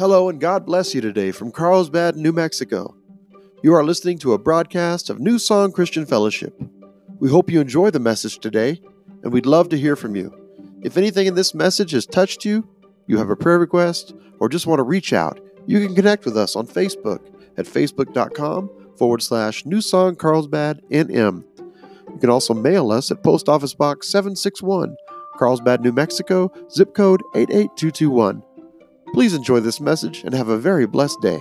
Hello and God bless you today from Carlsbad, New Mexico. You are listening to a broadcast of New Song Christian Fellowship. We hope you enjoy the message today, and we'd love to hear from you. If anything in this message has touched you, you have a prayer request, or just want to reach out, you can connect with us on Facebook at facebook.com forward slash New Song Carlsbad NM. You can also mail us at Post Office Box 761, Carlsbad, New Mexico, zip code 88221. Please enjoy this message and have a very blessed day.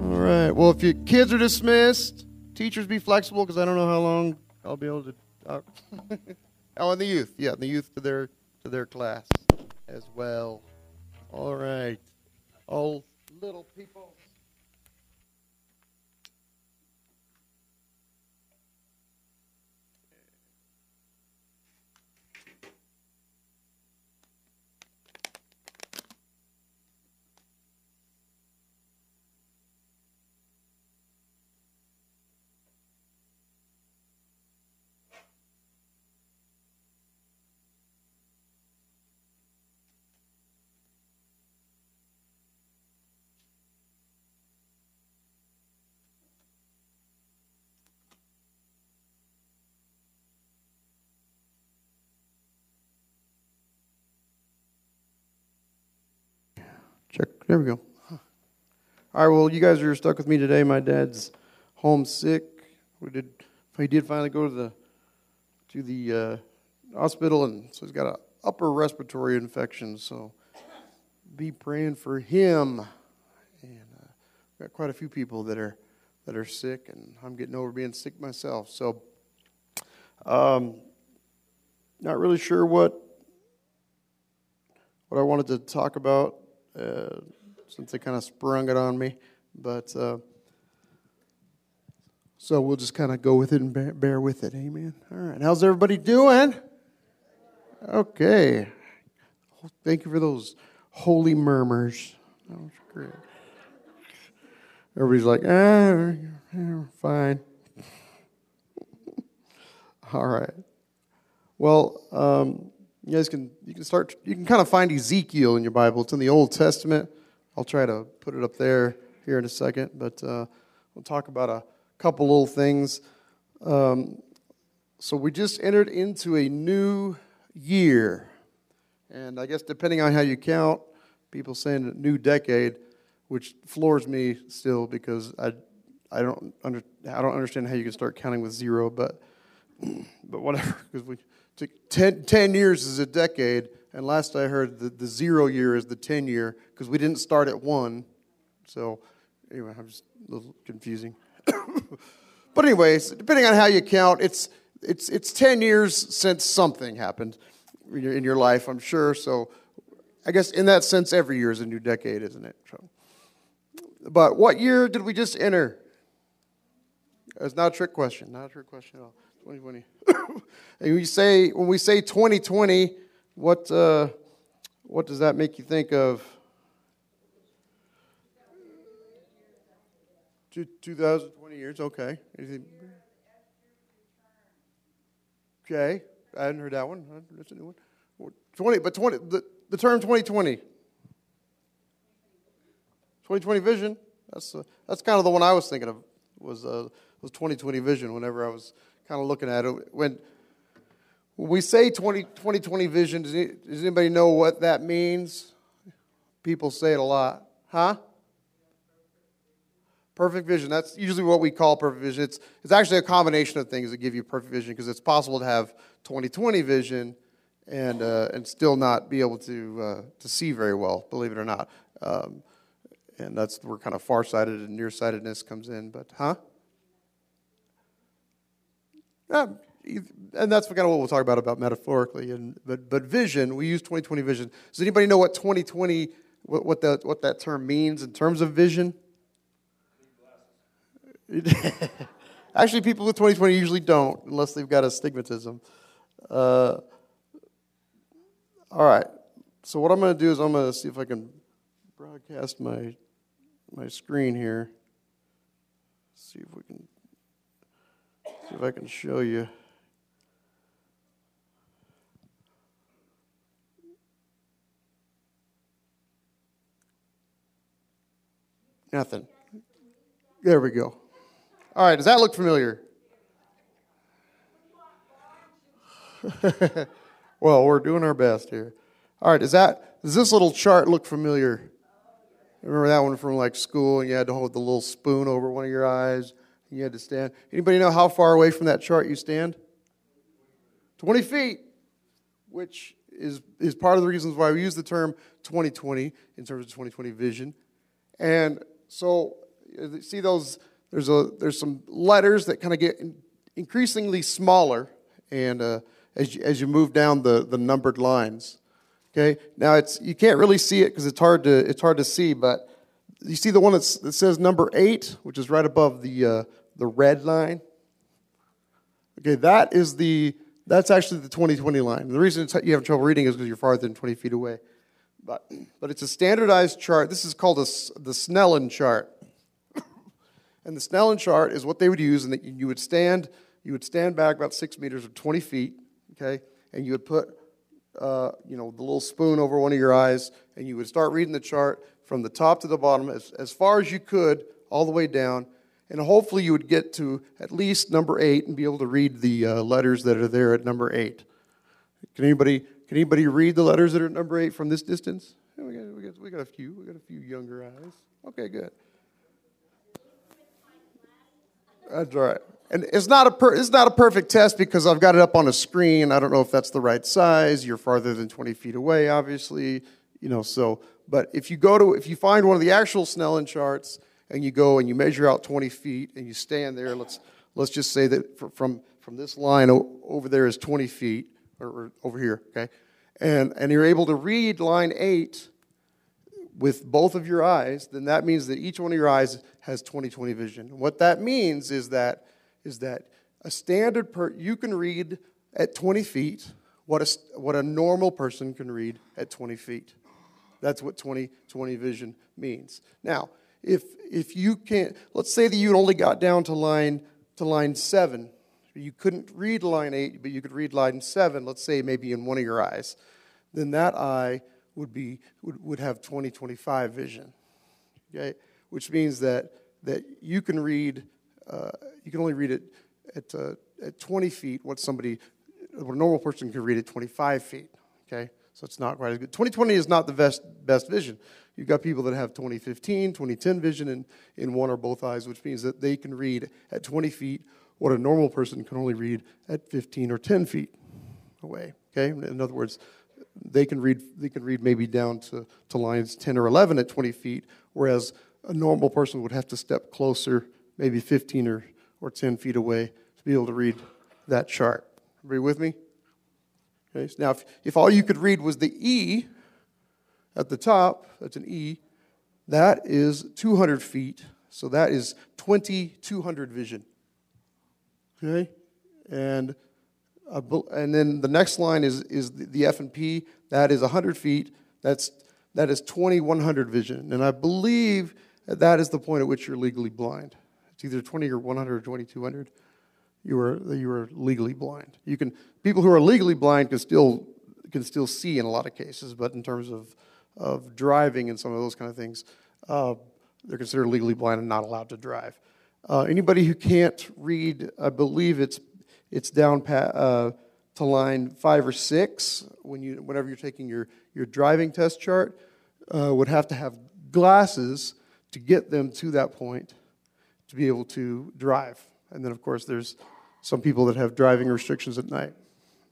All right. Well, if your kids are dismissed, teachers be flexible because I don't know how long I'll be able to talk. oh, and the youth. Yeah, the youth to their to their class as well. All right. All little people. Check. There we go. All right. Well, you guys are stuck with me today. My dad's homesick. We did. He did finally go to the to the uh, hospital, and so he's got an upper respiratory infection. So be praying for him. And uh, got quite a few people that are that are sick, and I'm getting over being sick myself. So, um, not really sure what what I wanted to talk about uh, since they kind of sprung it on me. But uh, so we'll just kind of go with it and bear, bear, with it. Amen. All right. How's everybody doing? Okay. Thank you for those holy murmurs. That was great. Everybody's like, ah, fine. All right. Well, um, you guys can you can start you can kind of find Ezekiel in your Bible. It's in the Old Testament. I'll try to put it up there here in a second, but uh, we'll talk about a couple little things. Um, so we just entered into a new year, and I guess depending on how you count, people saying a new decade, which floors me still because I I don't under, I don't understand how you can start counting with zero, but but whatever because we Ten, 10 years is a decade, and last I heard, the, the zero year is the 10 year, because we didn't start at one. So, anyway, I'm just a little confusing. but, anyways, depending on how you count, it's, it's, it's 10 years since something happened in your, in your life, I'm sure. So, I guess in that sense, every year is a new decade, isn't it? So, but what year did we just enter? It's not a trick question. Not a trick question at all. 2020. and we say when we say 2020, what uh, what does that make you think of? 2020 years, okay. Okay, I hadn't heard that one. That's a new one. 20, but 20, the, the term 2020. 2020 vision. That's uh, that's kind of the one I was thinking of. Was uh, was 2020 vision. Whenever I was kind of looking at it. When, when we say 20, 2020 vision, does, does anybody know what that means? People say it a lot. Huh? Perfect vision. That's usually what we call perfect vision. It's, it's actually a combination of things that give you perfect vision because it's possible to have 2020 vision and, uh, and still not be able to, uh, to see very well, believe it or not. Um, and that's where kind of farsighted and nearsightedness comes in. But, huh? And that's kind of what we'll talk about about metaphorically. And but but vision, we use 2020 vision. Does anybody know what 2020 what, what that what that term means in terms of vision? Actually, people with 2020 usually don't, unless they've got astigmatism. Uh, all right. So what I'm going to do is I'm going to see if I can broadcast my my screen here. See if we can See if I can show you. Nothing. There we go. All right, does that look familiar? well, we're doing our best here. All right, does that does this little chart look familiar? Remember that one from like school, and you had to hold the little spoon over one of your eyes, you had to stand. Anybody know how far away from that chart you stand? Twenty feet, which is is part of the reasons why we use the term 2020 in terms of 2020 vision. And so, see those there's a there's some letters that kind of get increasingly smaller, and uh, as you, as you move down the the numbered lines. Okay, now it's you can't really see it because it's hard to it's hard to see, but you see the one that says number eight, which is right above the uh, the red line. Okay, that is the that's actually the 2020 line. And the reason you have trouble reading is because you're farther than 20 feet away. But, but it's a standardized chart. This is called a, the Snellen chart. And the Snellen chart is what they would use, and that you would stand, you would stand back about six meters or 20 feet, okay, and you would put, uh, you know, the little spoon over one of your eyes, and you would start reading the chart from the top to the bottom as, as far as you could, all the way down, and hopefully you would get to at least number eight and be able to read the uh, letters that are there at number eight. Can anybody, can anybody read the letters that are at number eight from this distance? we, got, we, got, we got a few. We got a few younger eyes. Okay, good. That's right. And it's not a per, it's not a perfect test because I've got it up on a screen. I don't know if that's the right size. You're farther than 20 feet away, obviously. You know, so but if you go to if you find one of the actual Snellen charts and you go and you measure out 20 feet and you stand there, let's let's just say that from from this line over there is 20 feet or, or over here, okay, and and you're able to read line eight with both of your eyes, then that means that each one of your eyes has 20/20 vision. What that means is that is that a standard per you can read at 20 feet what a, what a normal person can read at 20 feet. That's what 20/20 vision means. Now, if if you can't, let's say that you only got down to line to line seven, you couldn't read line eight, but you could read line seven. Let's say maybe in one of your eyes, then that eye would, be, would, would have 2025 vision. Okay? Which means that, that you can read, uh, you can only read it at, uh, at 20 feet what somebody, what a normal person can read at 25 feet. Okay? So it's not quite as good. 2020 is not the best, best vision. You've got people that have 2015, 2010 vision in, in one or both eyes, which means that they can read at 20 feet what a normal person can only read at 15 or 10 feet away. Okay? In other words, they can read they can read maybe down to, to lines 10 or 11 at 20 feet whereas a normal person would have to step closer maybe 15 or, or 10 feet away to be able to read that chart everybody with me okay so now if, if all you could read was the e at the top that's an e that is 200 feet so that is 2200 vision okay and and then the next line is, is the F&P. That is 100 feet. That's, that is 2100 vision. And I believe that, that is the point at which you're legally blind. It's either 20 or 100 or 2200. You are, you are legally blind. You can, people who are legally blind can still, can still see in a lot of cases, but in terms of, of driving and some of those kind of things, uh, they're considered legally blind and not allowed to drive. Uh, anybody who can't read, I believe it's it's down uh, to line five or six when you, whenever you're taking your, your driving test chart, uh, would have to have glasses to get them to that point to be able to drive. And then, of course, there's some people that have driving restrictions at night.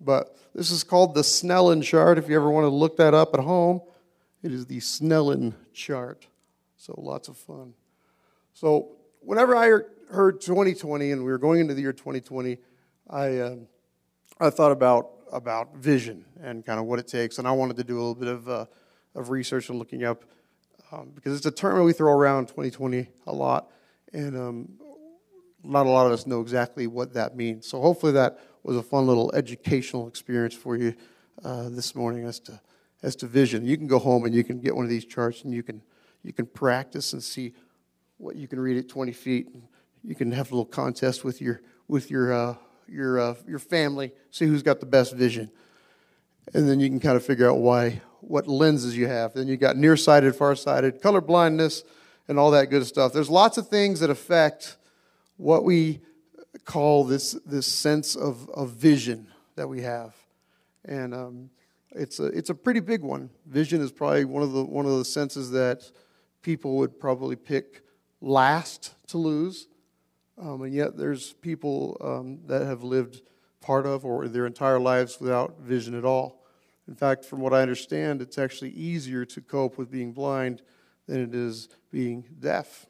But this is called the Snellen chart. If you ever want to look that up at home, it is the Snellen chart. So lots of fun. So whenever I heard 2020 and we were going into the year 2020, I, uh, I thought about, about vision and kind of what it takes, and I wanted to do a little bit of, uh, of research and looking up um, because it's a term that we throw around 2020 a lot, and um, not a lot of us know exactly what that means. So hopefully that was a fun little educational experience for you uh, this morning as to as to vision. You can go home and you can get one of these charts and you can you can practice and see what you can read at 20 feet. You can have a little contest with your with your, uh, your, uh, your family, see who's got the best vision. And then you can kind of figure out why, what lenses you have. Then you got nearsighted, farsighted, color blindness, and all that good stuff. There's lots of things that affect what we call this, this sense of, of vision that we have. And um, it's, a, it's a pretty big one. Vision is probably one of, the, one of the senses that people would probably pick last to lose. Um, and yet there's people um, that have lived part of or their entire lives without vision at all. In fact, from what I understand, it's actually easier to cope with being blind than it is being deaf.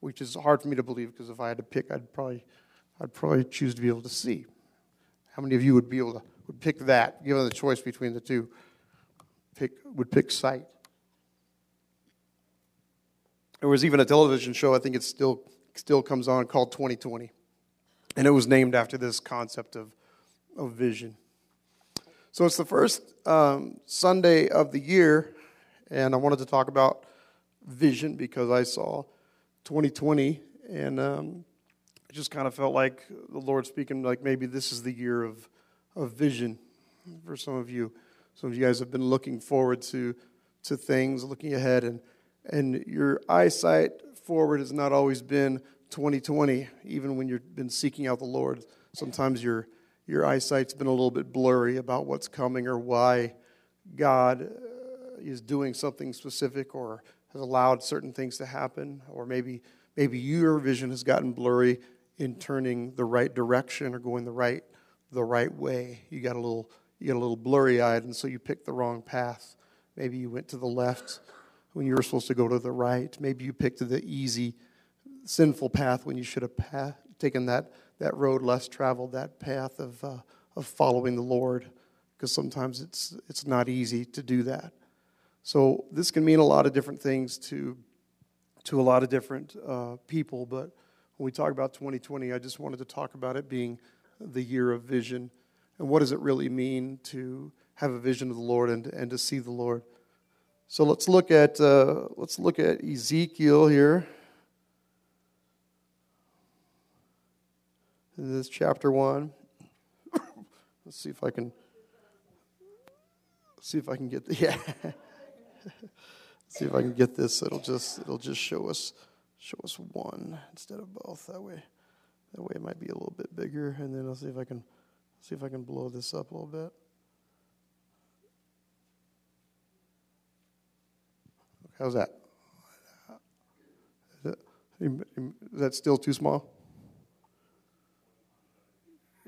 Which is hard for me to believe because if I had to pick, I'd probably, I'd probably choose to be able to see. How many of you would be able to would pick that, given the choice between the two? Pick would pick sight. There was even a television show. I think it still still comes on called 2020, and it was named after this concept of of vision. So it's the first um, Sunday of the year, and I wanted to talk about vision because I saw 2020, and um, just kind of felt like the Lord speaking, like maybe this is the year of, of vision for some of you. Some of you guys have been looking forward to, to things, looking ahead, and, and your eyesight forward has not always been 2020, even when you've been seeking out the Lord. Sometimes your, your eyesight's been a little bit blurry about what's coming or why God uh, is doing something specific or has allowed certain things to happen, or maybe maybe your vision has gotten blurry in turning the right direction or going the right the right way. You got a little you got a little blurry eyed, and so you picked the wrong path. Maybe you went to the left when you were supposed to go to the right. Maybe you picked the easy, sinful path when you should have path, taken that that road less traveled, that path of uh, of following the Lord, because sometimes it's it's not easy to do that. So this can mean a lot of different things to, to a lot of different uh, people. But when we talk about 2020, I just wanted to talk about it being the year of vision. And what does it really mean to have a vision of the Lord and, and to see the Lord? So let's look at, uh, let's look at Ezekiel here. This is chapter 1. let's see if I can see if I can get the yeah. see if I can get this. It'll just it'll just show us show us one instead of both. That way, that way it might be a little bit bigger. And then I'll see if I can see if I can blow this up a little bit. How's that? Is, that, is that still too small?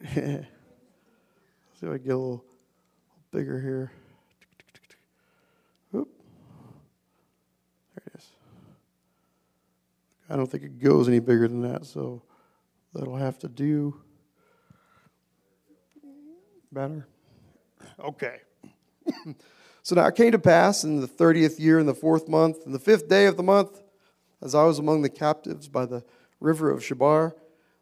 see if I get a little bigger here. Oop. There it is. I don't think it goes any bigger than that, so that'll have to do. Better? Okay. so now it came to pass in the 30th year, in the fourth month, in the fifth day of the month, as I was among the captives by the river of Chebar,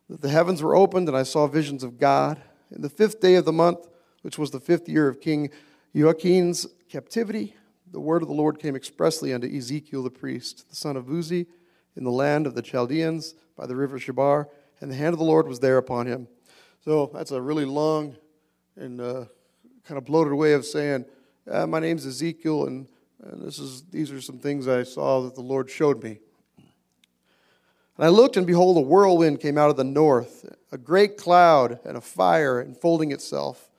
that the heavens were opened, and I saw visions of God. In the fifth day of the month, which was the fifth year of King Joachim's captivity, the word of the Lord came expressly unto Ezekiel the priest, the son of Buzi in the land of the Chaldeans by the river Chebar, and the hand of the Lord was there upon him. So that's a really long and uh, kind of bloated way of saying, uh, My name's Ezekiel, and, and this is, these are some things I saw that the Lord showed me. And I looked, and behold, a whirlwind came out of the north, a great cloud and a fire enfolding itself,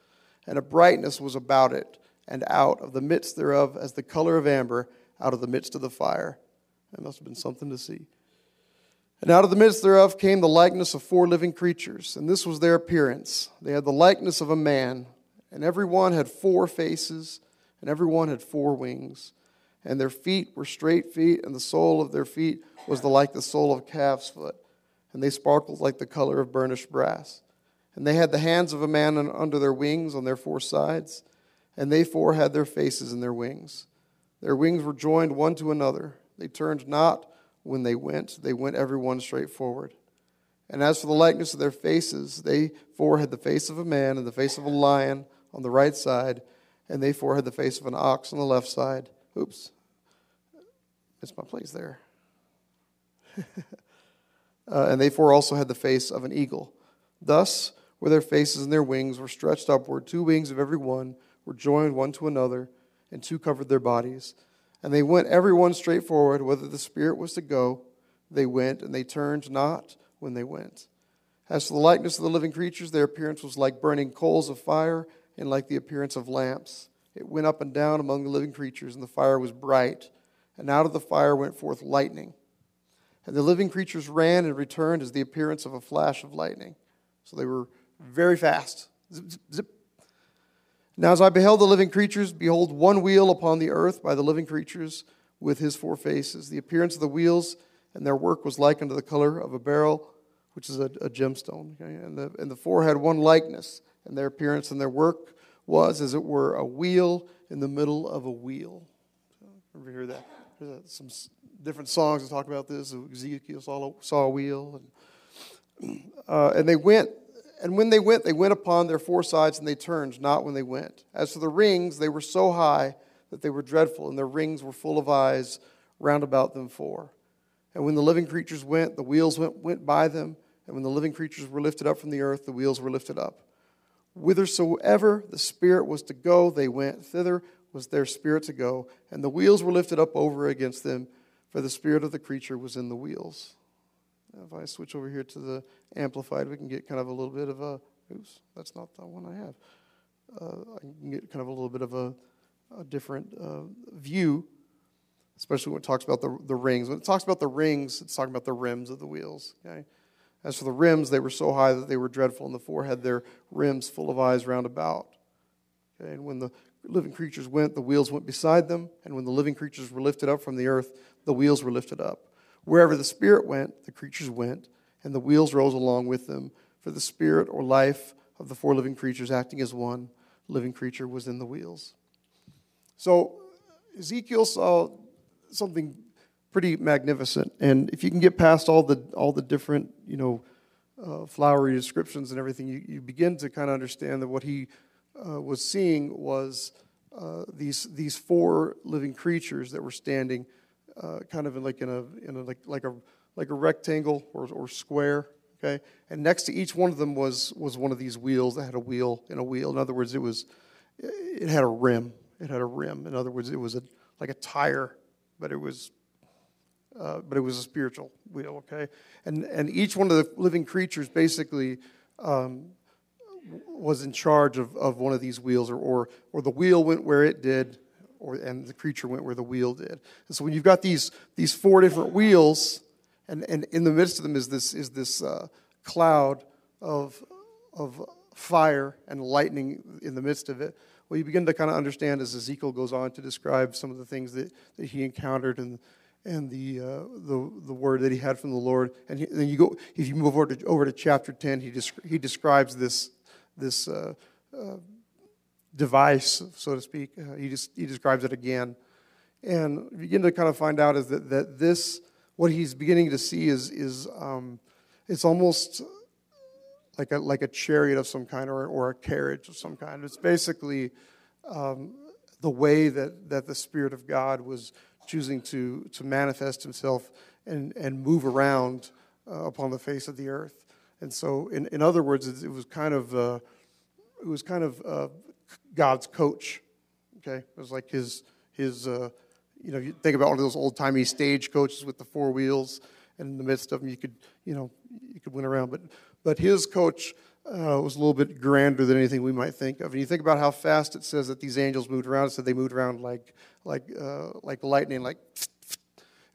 and a brightness was about it, and out of the midst thereof as the color of amber out of the midst of the fire. That must have been something to see. And out of the midst thereof came the likeness of four living creatures, and this was their appearance. They had the likeness of a man, and every one had four faces, and every one had four wings. And their feet were straight feet, and the sole of their feet was the, like the sole of a calf's foot, and they sparkled like the color of burnished brass. And they had the hands of a man under their wings on their four sides, and they four had their faces in their wings. Their wings were joined one to another they turned not when they went, they went every one straight forward. And as for the likeness of their faces, they four had the face of a man and the face of a lion on the right side, and they four had the face of an ox on the left side. Oops, it's my place there. uh, and they four also had the face of an eagle. Thus were their faces and their wings were stretched upward. Two wings of every one were joined one to another, and two covered their bodies. And they went every one straight forward, whether the Spirit was to go, they went, and they turned not when they went. As to the likeness of the living creatures, their appearance was like burning coals of fire, and like the appearance of lamps. It went up and down among the living creatures, and the fire was bright, and out of the fire went forth lightning. And the living creatures ran and returned as the appearance of a flash of lightning. So they were very fast. Zip, zip, zip. Now, as I beheld the living creatures, behold, one wheel upon the earth by the living creatures with his four faces. The appearance of the wheels and their work was like unto the color of a beryl, which is a, a gemstone. Okay? And, the, and the four had one likeness, and their appearance and their work was as it were a wheel in the middle of a wheel. So, ever hear that? There's some different songs that talk about this. Ezekiel saw, saw a wheel. And, uh, and they went, and when they went, they went upon their four sides, and they turned not when they went. As for the rings, they were so high that they were dreadful, and their rings were full of eyes round about them four. And when the living creatures went, the wheels went, went by them, and when the living creatures were lifted up from the earth, the wheels were lifted up. Whithersoever the Spirit was to go, they went. Thither was their spirit to go, and the wheels were lifted up over against them, for the spirit of the creature was in the wheels. If I switch over here to the Amplified, we can get kind of a little bit of a, oops, that's not the one I have. Uh, I can get kind of a little bit of a, a different uh, view, especially when it talks about the, the rings. When it talks about the rings, it's talking about the rims of the wheels. Okay? As for the rims, they were so high that they were dreadful, and the four had their rims full of eyes round about. Okay? And when the living creatures went, the wheels went beside them, and when the living creatures were lifted up from the earth, the wheels were lifted up. Wherever the Spirit went, the creatures went, and the wheels rose along with them. For the Spirit or life of the four living creatures, acting as one living creature, was in the wheels. So Ezekiel saw something pretty magnificent, and if you can get past all the all the different you know uh, flowery descriptions and everything, you, you begin to kind of understand that what he uh, was seeing was uh, these these four living creatures that were standing uh, kind of like in a in a like like a like a rectangle or, or square okay? And next to each one of them was was one of these wheels that had a wheel in a wheel. In other words it was it had a rim. It had a rim. In other words it was a like a tire but it was uh, but it was a spiritual wheel okay? And and each one of the living creatures basically um, was in charge of, of one of these wheels, or, or, or the wheel went where it did, or, and the creature went where the wheel did. And so when you've got these, these four different wheels, and, and in the midst of them is this, is this uh, cloud of, of fire and lightning in the midst of it, well, you begin to kind of understand as Ezekiel goes on to describe some of the things that, that he encountered and, and the, uh, the, the word that he had from the Lord. And, he, and, then you go, if you move over to, over to chapter 10, he, he describes this, this uh, uh, device, so to speak. Uh, he, just, he describes it again. And you begin to kind of find out is that, that this, what he's beginning to see is, is um, it's almost like a, like a chariot of some kind or, or a carriage of some kind. It's basically um, the way that, that the Spirit of God was choosing to, to manifest himself and, and move around uh, upon the face of the earth. And so, in, in other words, it, it was kind of uh, it was kind of uh, God's coach. Okay, it was like his his uh, you know you think about one of those old timey stage coaches with the four wheels, and in the midst of them you could you know you could win around. But but his coach uh, was a little bit grander than anything we might think of. And you think about how fast it says that these angels moved around. It said they moved around like like uh, like lightning, like.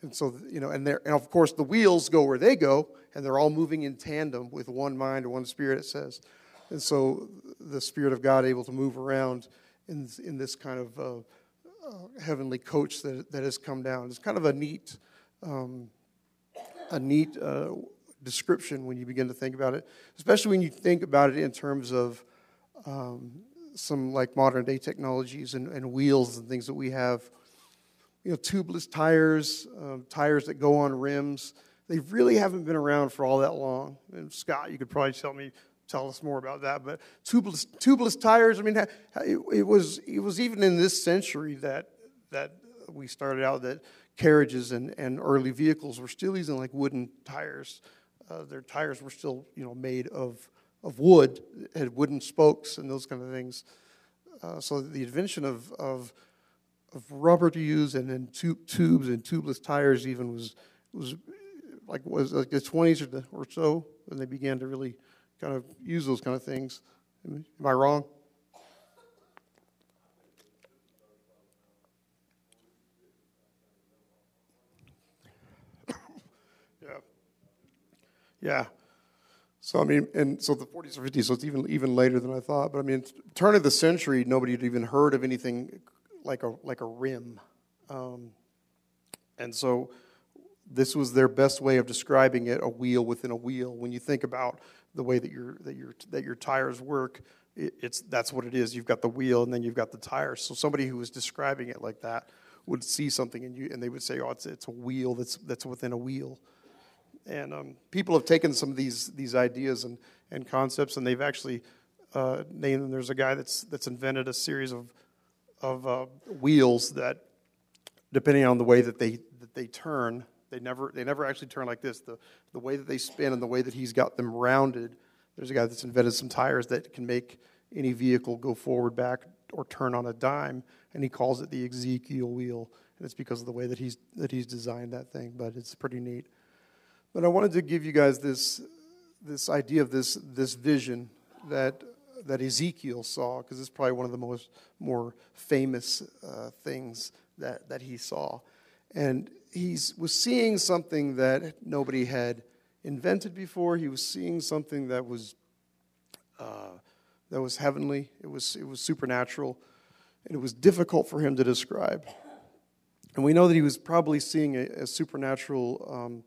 And so you know, and there, and of course the wheels go where they go, and they're all moving in tandem with one mind or one spirit, it says. And so the Spirit of God able to move around in, in this kind of uh, uh, heavenly coach that, that has come down. It's kind of a neat, um, a neat uh, description when you begin to think about it, especially when you think about it in terms of um, some like modern day technologies and, and, wheels and things that we have. You know, tubeless tires, um, tires that go on rims they really haven't been around for all that long. And Scott, you could probably tell me tell us more about that. But tubeless, tubeless tires. I mean, it, was it was even in this century that that we started out that carriages and, and early vehicles were still using like wooden tires. uh, their tires were still, you know, made of, of wood, had wooden spokes and those kind of things. Uh, so the invention of, of, of rubber to use and then tubes and tubeless tires even was, was like was like the 20s or, the, or so when they began to really kind of use those kind of things. Am I wrong? Yeah. Yeah. So I mean, and so the 40s or 50s, so it's even even later than I thought. But I mean, turn of the century, nobody had even heard of anything like a like a rim, um, and so this was their best way of describing it: a wheel within a wheel. When you think about the way that your that your that your tires work, it, it's that's what it is. You've got the wheel, and then you've got the tires. So somebody who was describing it like that would see something, and you and they would say, "Oh, it's it's a wheel that's that's within a wheel." And um, people have taken some of these these ideas and, and concepts, and they've actually uh, named them. There's a guy that's that's invented a series of of uh, wheels that, depending on the way that they that they turn, they never they never actually turn like this. The the way that they spin and the way that he's got them rounded. There's a guy that's invented some tires that can make any vehicle go forward, back, or turn on a dime, and he calls it the Ezekiel wheel. And it's because of the way that he's that he's designed that thing. But it's pretty neat. But I wanted to give you guys this, this idea of this, this vision that, that Ezekiel saw, because it's probably one of the most more famous uh, things that, that he saw. And he was seeing something that nobody had invented before. He was seeing something that was, uh, that was heavenly, it was, it was supernatural, and it was difficult for him to describe. And we know that he was probably seeing a, a supernatural. Um,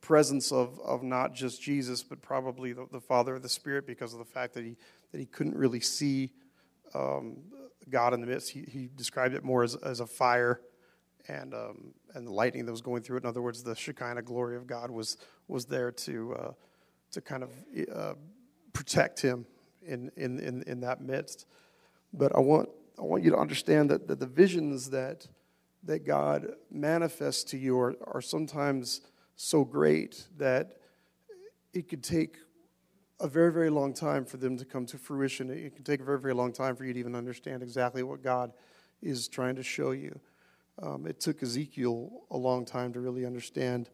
presence of, of not just Jesus, but probably the, the Father of the Spirit because of the fact that he, that he couldn't really see um, God in the midst. He, he described it more as, as a fire and, um, and the lightning that was going through it. In other words, the Shekinah glory of God was, was there to, uh, to kind of uh, protect him in, in, in, in that midst. But I want, I want you to understand that, that the visions that, that God manifests to you are, are sometimes so great that it could take a very, very long time for them to come to fruition. It can take a very, very long time for you to even understand exactly what God is trying to show you. Um, it took Ezekiel a long time to really understand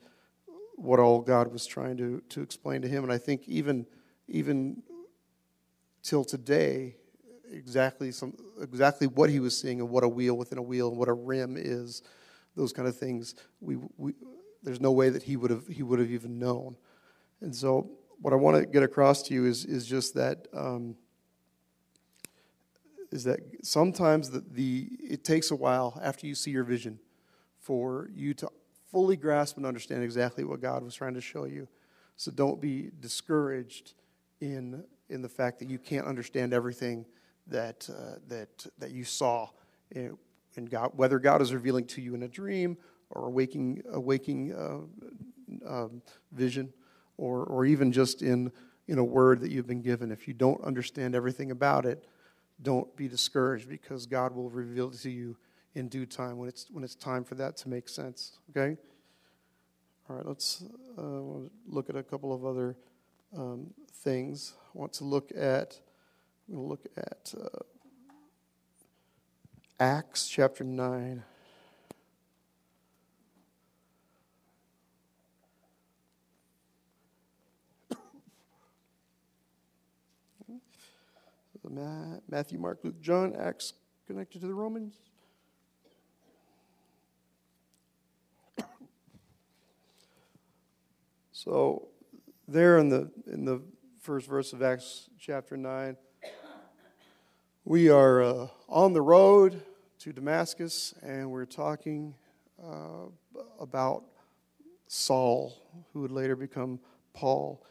what all God was trying to, to explain to him. And I think even, even till today, exactly, some, exactly what he was seeing and what a wheel within a wheel and what a rim is, those kind of things, we, we, there's no way that he would have he would have even known. And so, what I want to get across to you is is just that um, is that sometimes the, the it takes a while after you see your vision for you to fully grasp and understand exactly what God was trying to show you. So don't be discouraged in in the fact that you can't understand everything that uh, that that you saw in, in God, whether God is revealing to you in a dream or a waking, a waking uh, um, vision, or, or even just in, in a word that you've been given. If you don't understand everything about it, don't be discouraged because God will reveal to you in due time when it's, when it's time for that to make sense. Okay? All right, let's uh, look at a couple of other um, things. I want to look at, we'll look at uh, Acts chapter 9. Matthew, Mark, Luke, John, Acts connected to the Romans. So, there in the in the first verse of Acts chapter nine, we are uh, on the road to Damascus, and we're talking uh, about Saul, who would later become Paul.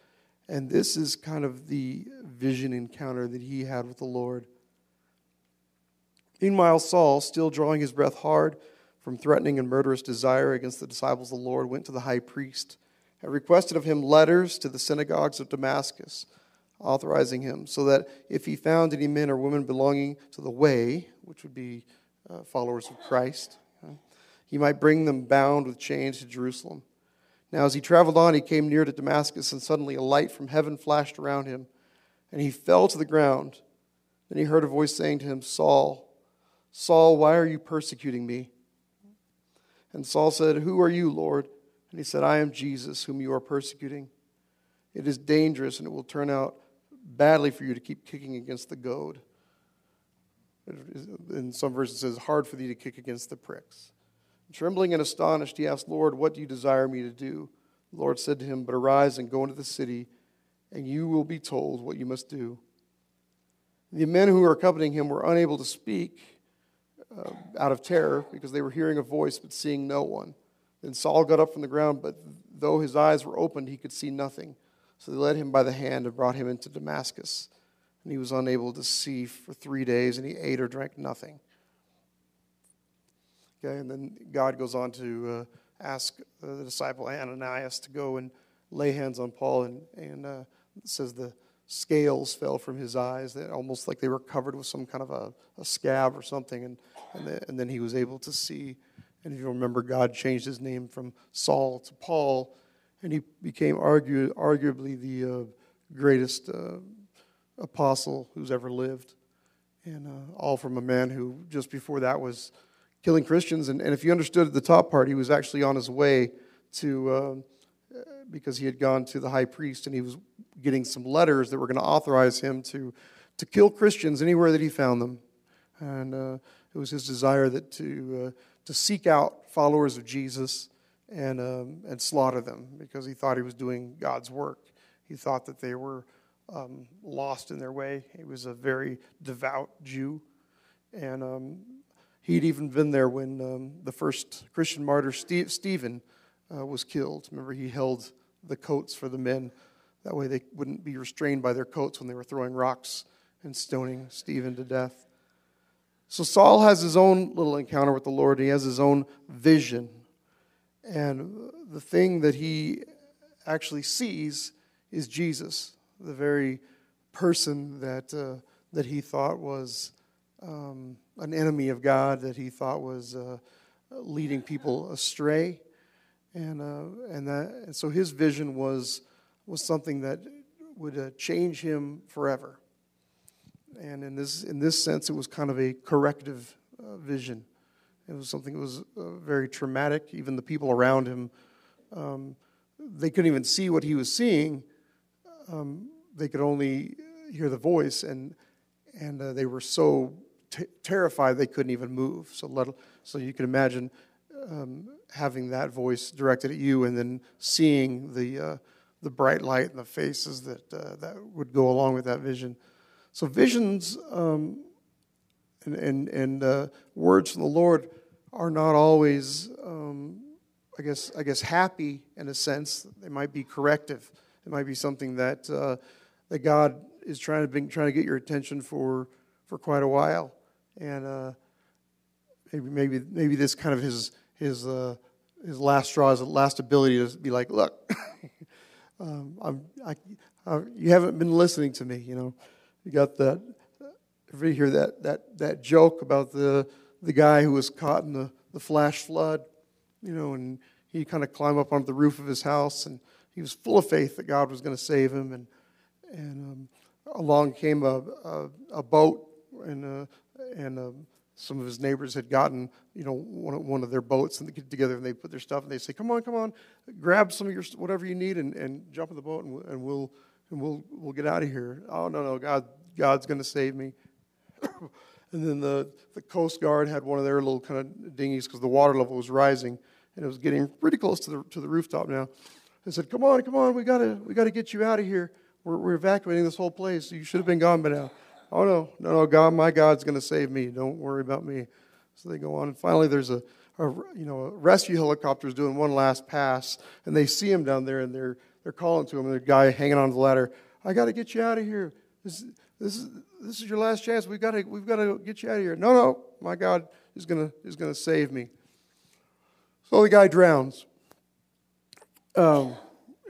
And this is kind of the vision encounter that he had with the Lord. Meanwhile, Saul, still drawing his breath hard from threatening and murderous desire against the disciples of the Lord, went to the high priest and requested of him letters to the synagogues of Damascus, authorizing him, so that if he found any men or women belonging to the way, which would be uh, followers of Christ, he might bring them bound with chains to Jerusalem. Now, as he traveled on, he came near to Damascus, and suddenly a light from heaven flashed around him, and he fell to the ground. Then he heard a voice saying to him, Saul, Saul, why are you persecuting me? And Saul said, Who are you, Lord? And he said, I am Jesus, whom you are persecuting. It is dangerous, and it will turn out badly for you to keep kicking against the goad. In some verses, it says, Hard for thee to kick against the pricks. Trembling and astonished, he asked, Lord, what do you desire me to do? The Lord said to him, But arise and go into the city, and you will be told what you must do. The men who were accompanying him were unable to speak uh, out of terror because they were hearing a voice but seeing no one. Then Saul got up from the ground, but though his eyes were opened, he could see nothing. So they led him by the hand and brought him into Damascus. And he was unable to see for three days, and he ate or drank nothing. Okay, and then God goes on to uh, ask uh, the disciple Ananias to go and lay hands on Paul, and, and uh, says the scales fell from his eyes, that almost like they were covered with some kind of a, a scab or something, and, and, the, and then he was able to see. And if you remember, God changed his name from Saul to Paul, and he became argue, arguably the uh, greatest uh, apostle who's ever lived. And uh, all from a man who just before that was killing Christians. And, and if you understood the top part, he was actually on his way to, uh, because he had gone to the high priest and he was getting some letters that were going to authorize him to, to kill Christians anywhere that he found them. And uh, it was his desire that to, uh, to seek out followers of Jesus and, um, and slaughter them because he thought he was doing God's work. He thought that they were um, lost in their way. He was a very devout Jew. And um, He'd even been there when um, the first Christian martyr, Steve, Stephen, uh, was killed. Remember, he held the coats for the men. That way they wouldn't be restrained by their coats when they were throwing rocks and stoning Stephen to death. So Saul has his own little encounter with the Lord. He has his own vision. And the thing that he actually sees is Jesus, the very person that, uh, that he thought was um, an enemy of God that he thought was uh, leading people astray, and uh, and that and so his vision was was something that would uh, change him forever. And in this in this sense, it was kind of a corrective uh, vision. It was something that was uh, very traumatic. Even the people around him, um, they couldn't even see what he was seeing. Um, they could only hear the voice, and and uh, they were so t- terrified they couldn't even move. So, let, so you can imagine um, having that voice directed at you and then seeing the, uh, the bright light and the faces that, uh, that would go along with that vision. So, visions um, and, and, and uh, words from the Lord are not always, um, I, guess, I guess, happy in a sense. They might be corrective. It might be something that, uh, that God is trying to, bring, trying to get your attention for, for quite a while and uh, maybe maybe maybe this kind of his his uh, his last straw, his last ability to be like, look, um, I'm, I, I, you haven't been listening to me. You know, you got that. Everybody hear that that that joke about the the guy who was caught in the, the flash flood, you know, and he kind of climbed up onto the roof of his house, and he was full of faith that God was going to save him, and and um, along came a, a, a boat, and uh, and um, some of his neighbors had gotten, you know, one of, one of their boats and they get together and they put their stuff and they say, "Come on, come on, grab some of your whatever you need and, and jump in the boat and, and we'll and we'll we'll get out of here." Oh no, no, God, God's going to save me. and then the the Coast Guard had one of their little kind of dinghies because the water level was rising and it was getting pretty close to the to the rooftop now. They said, "Come on, come on, we gotta we gotta get you out of here. We're, we're evacuating this whole place. You should have been gone by now." Oh, no, no, no, God, my God's going to save me. Don't worry about me. So they go on. And finally, there's a, a, you know, a rescue helicopter is doing one last pass, and they see him down there, and they're, they're calling to him, and the guy hanging on the ladder, I got to get you out of here. This, this, is, this is your last chance. We've got to, we've got to get you out of here. No, no, my God is going to, is going to save me. So the guy drowns. Um,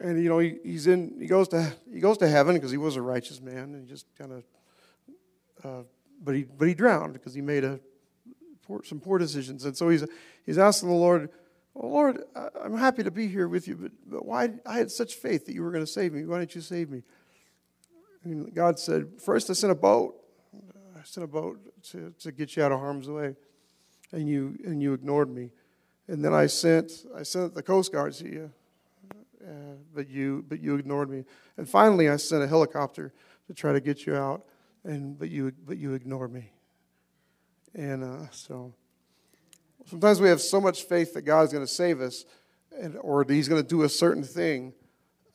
and you know he, he's in he goes to he goes to heaven because he was a righteous man and he just kind of uh, but he but he drowned because he made a poor, some poor decisions, and so he's he's asking the Lord, well, Lord, I'm happy to be here with you, but, but why? I had such faith that you were going to save me. Why didn't you save me? And God said, First, I sent a boat. I sent a boat to, to get you out of harm's way. And you, and you ignored me. And then I sent, I sent the Coast Guard to you, uh, but, you, but you ignored me. And finally, I sent a helicopter to try to get you out, and, but, you, but you ignored me. And uh, so sometimes we have so much faith that God is going to save us and, or that He's going to do a certain thing,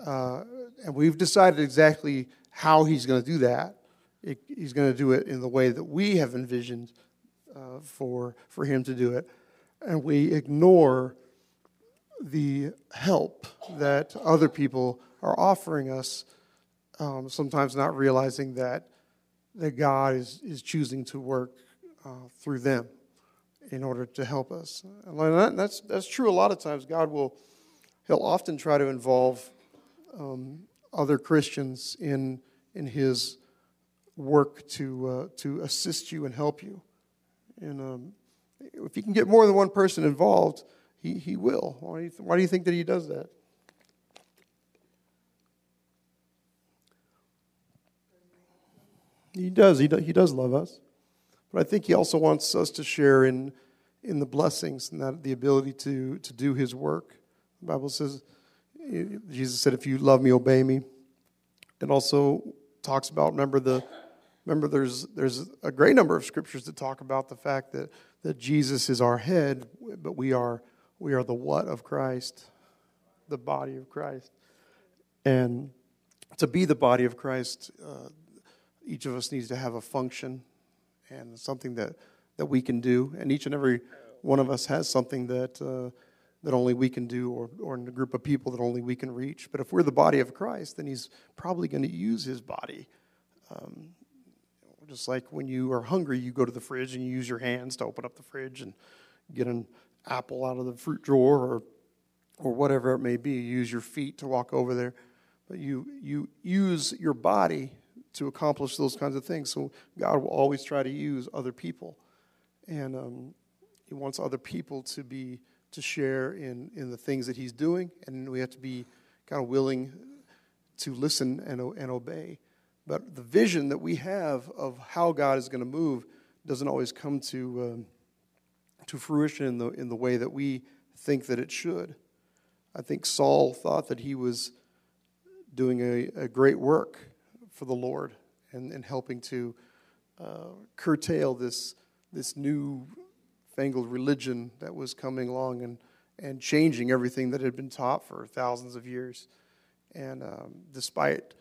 uh, and we've decided exactly how He's going to do that. It, he's going to do it in the way that we have envisioned uh, for, for Him to do it. And we ignore the help that other people are offering us, um, sometimes not realizing that, that God is, is choosing to work uh, through them in order to help us. And that's, that's true a lot of times. God will, He'll often try to involve um, other Christians in, in His work to, uh, to assist you and help you. And um, if He can get more than one person involved, He, he will. Why do, you why do you think that He does that? He does. He, do, he does love us. But I think he also wants us to share in, in the blessings and that the ability to, to do his work. The Bible says, Jesus said, if you love me, obey me. It also talks about, remember the remember there's there's a great number of scriptures that talk about the fact that, that Jesus is our head, but we are we are the what of Christ, the body of Christ. And to be the body of Christ, uh, each of us needs to have a function and something that, that we can do. And each and every one of us has something that, uh, that only we can do, or, or in a group of people that only we can reach. But if we're the body of Christ, then He's probably going to use His body. Um, just like when you are hungry, you go to the fridge and you use your hands to open up the fridge and get an apple out of the fruit drawer or, or whatever it may be. You use your feet to walk over there. But you, you use your body to accomplish those kinds of things. So God will always try to use other people, and um, He wants other people to be to share in in the things that He's doing, and we have to be kind of willing to listen and and obey. But the vision that we have of how God is going to move doesn't always come to um, to fruition in the in the way that we think that it should. I think Saul thought that he was doing a, a great work for the Lord and, and helping to uh, curtail this, this new fangled religion that was coming along and, and changing everything that had been taught for thousands of years. And um, despite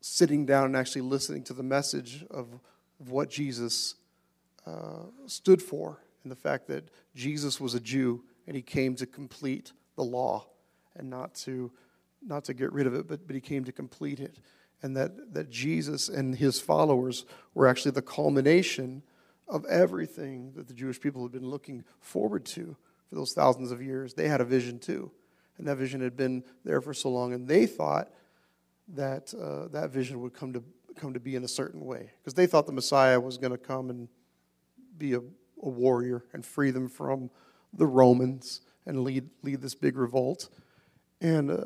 sitting down and actually listening to the message of, of what Jesus uh, stood for, and the fact that Jesus was a Jew and he came to complete the law and not to, not to get rid of it, but, but he came to complete it and that, that Jesus and his followers were actually the culmination of everything that the Jewish people had been looking forward to for those thousands of years. They had a vision too, and that vision had been there for so long, and they thought that uh, that vision would come to come to be in a certain way because they thought the Messiah was going to come and be a, a warrior and free them from the Romans and lead lead this big revolt, and uh,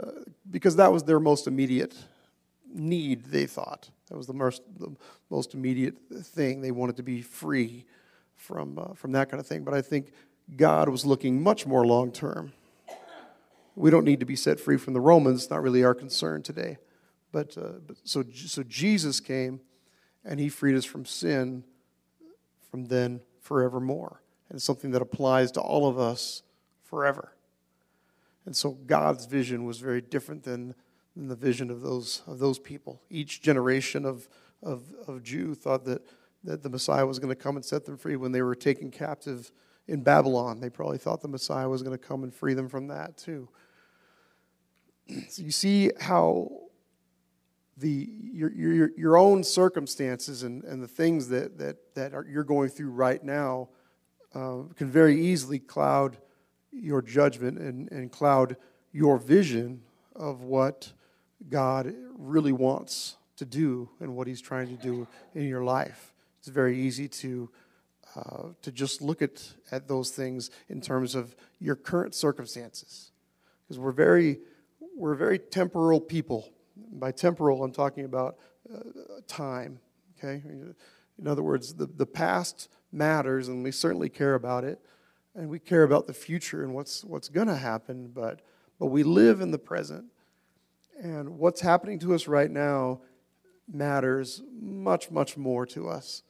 because that was their most immediate need, they thought. That was the most, the most immediate thing. They wanted to be free from, uh, from that kind of thing. But I think God was looking much more long term. We don't need to be set free from the Romans, not really our concern today. But, uh, but so, so Jesus came and he freed us from sin from then forevermore. And it's something that applies to all of us forever. And so God's vision was very different than in the vision of those, of those people. Each generation of, of, of Jew thought that, that the Messiah was going to come and set them free when they were taken captive in Babylon. They probably thought the Messiah was going to come and free them from that too. So you see how the, your, your, your own circumstances and, and the things that, that, that are, you're going through right now uh, can very easily cloud your judgment and, and cloud your vision of what God really wants to do and what He's trying to do in your life. It's very easy to uh, to just look at, at those things in terms of your current circumstances. Because we're very, we're very temporal people. By temporal, I'm talking about uh, time, okay? In other words, the, the past matters, and we certainly care about it, and we care about the future and what's, what's going to happen, but, but we live in the present. And what's happening to us right now matters much, much more to us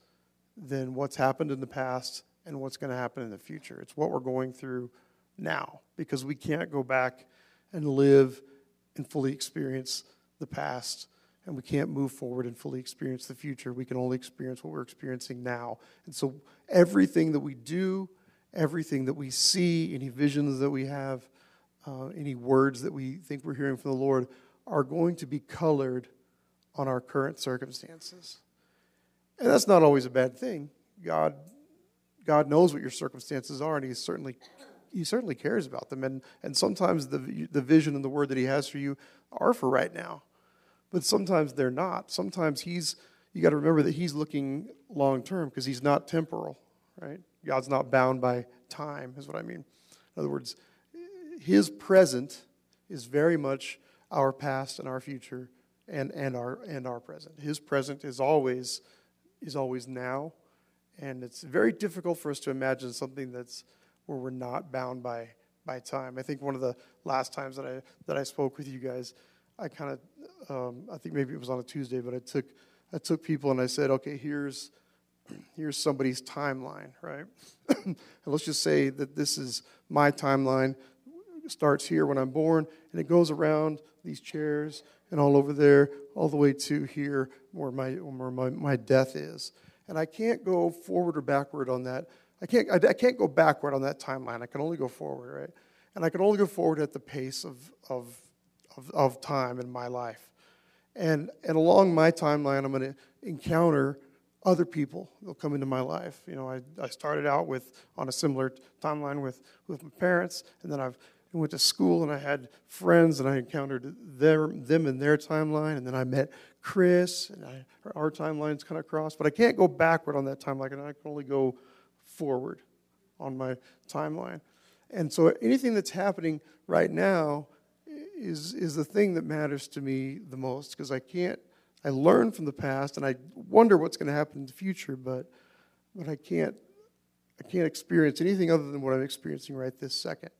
than what's happened in the past and what's going to happen in the future. It's what we're going through now because we can't go back and live and fully experience the past and we can't move forward and fully experience the future. We can only experience what we're experiencing now. And so everything that we do, everything that we see, any visions that we have, uh, any words that we think we're hearing from the Lord are going to be colored on our current circumstances. And that's not always a bad thing. God, God knows what your circumstances are, and He certainly, He certainly cares about them. And, and sometimes the, the vision and the word that He has for you are for right now, but sometimes they're not. Sometimes He's, you got to remember that He's looking long term because He's not temporal, right? God's not bound by time, is what I mean. In other words, His present is very much our past and our future and, and, our, and our present. His present is always, is always now. And it's very difficult for us to imagine something that's where we're not bound by, by time. I think one of the last times that I, that I spoke with you guys, I kind of, um, I think maybe it was on a Tuesday, but I took, I took people and I said, okay, here's, here's somebody's timeline, right? and let's just say that this is my timeline. Starts here when I'm born, and it goes around these chairs and all over there, all the way to here where my, where my, my death is. And I can't go forward or backward on that. I can't, I, I can't go backward on that timeline. I can only go forward, right? And I can only go forward at the pace of, of, of, of time in my life. And, and along my timeline, I'm going to encounter other people that will come into my life. You know, I, I started out with on a similar timeline with, with my parents, and then I've I went to school and I had friends and I encountered their, them in their timeline. And then I met Chris and I, our timelines kind of crossed. But I can't go backward on that timeline. And I can only go forward on my timeline. And so anything that's happening right now is, is the thing that matters to me the most because I can't, I learn from the past and I wonder what's going to happen in the future, but, but I can't, I can't experience anything other than what I'm experiencing right this second.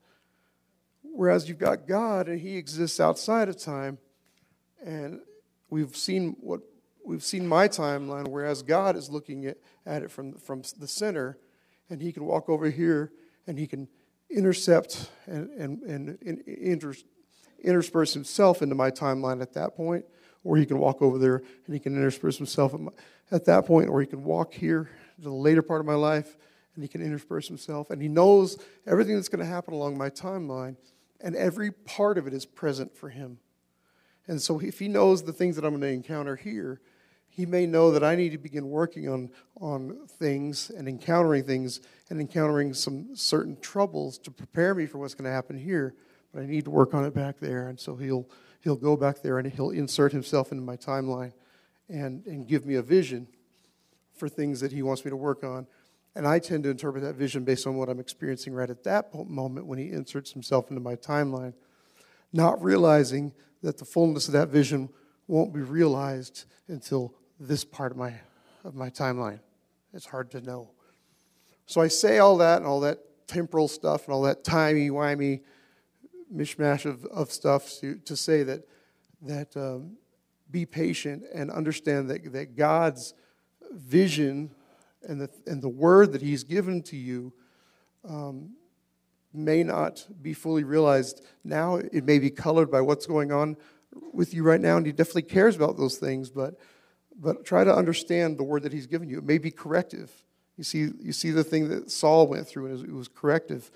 Whereas you've got God and He exists outside of time. And we've seen what we've seen my timeline, whereas God is looking at, at it from, from the center, and He can walk over here and He can intercept and, and, and, and inter, intersperse Himself into my timeline at that point, or He can walk over there and He can intersperse Himself at, my, at that point, or He can walk here to the later part of my life and He can intersperse Himself. And He knows everything that's going to happen along my timeline and every part of it is present for him. And so, if he knows the things that I'm going to encounter here, he may know that I need to begin working on, on things and encountering things and encountering some certain troubles to prepare me for what's going to happen here. But I need to work on it back there. And so, he'll, he'll go back there and he'll insert himself into my timeline and, and give me a vision for things that he wants me to work on. And I tend to interpret that vision based on what I'm experiencing right at that moment when he inserts himself into my timeline, not realizing that the fullness of that vision won't be realized until this part of my, of my timeline. It's hard to know. So I say all that and all that temporal stuff and all that timey-wimey mishmash of, of stuff to, to say that, that um, be patient and understand that, that God's vision and the, and the word that he's given to you um, may not be fully realized now. It may be colored by what's going on with you right now, and he definitely cares about those things, but, but try to understand the word that he's given you. It may be corrective. You see, you see the thing that Saul went through, and it was corrective.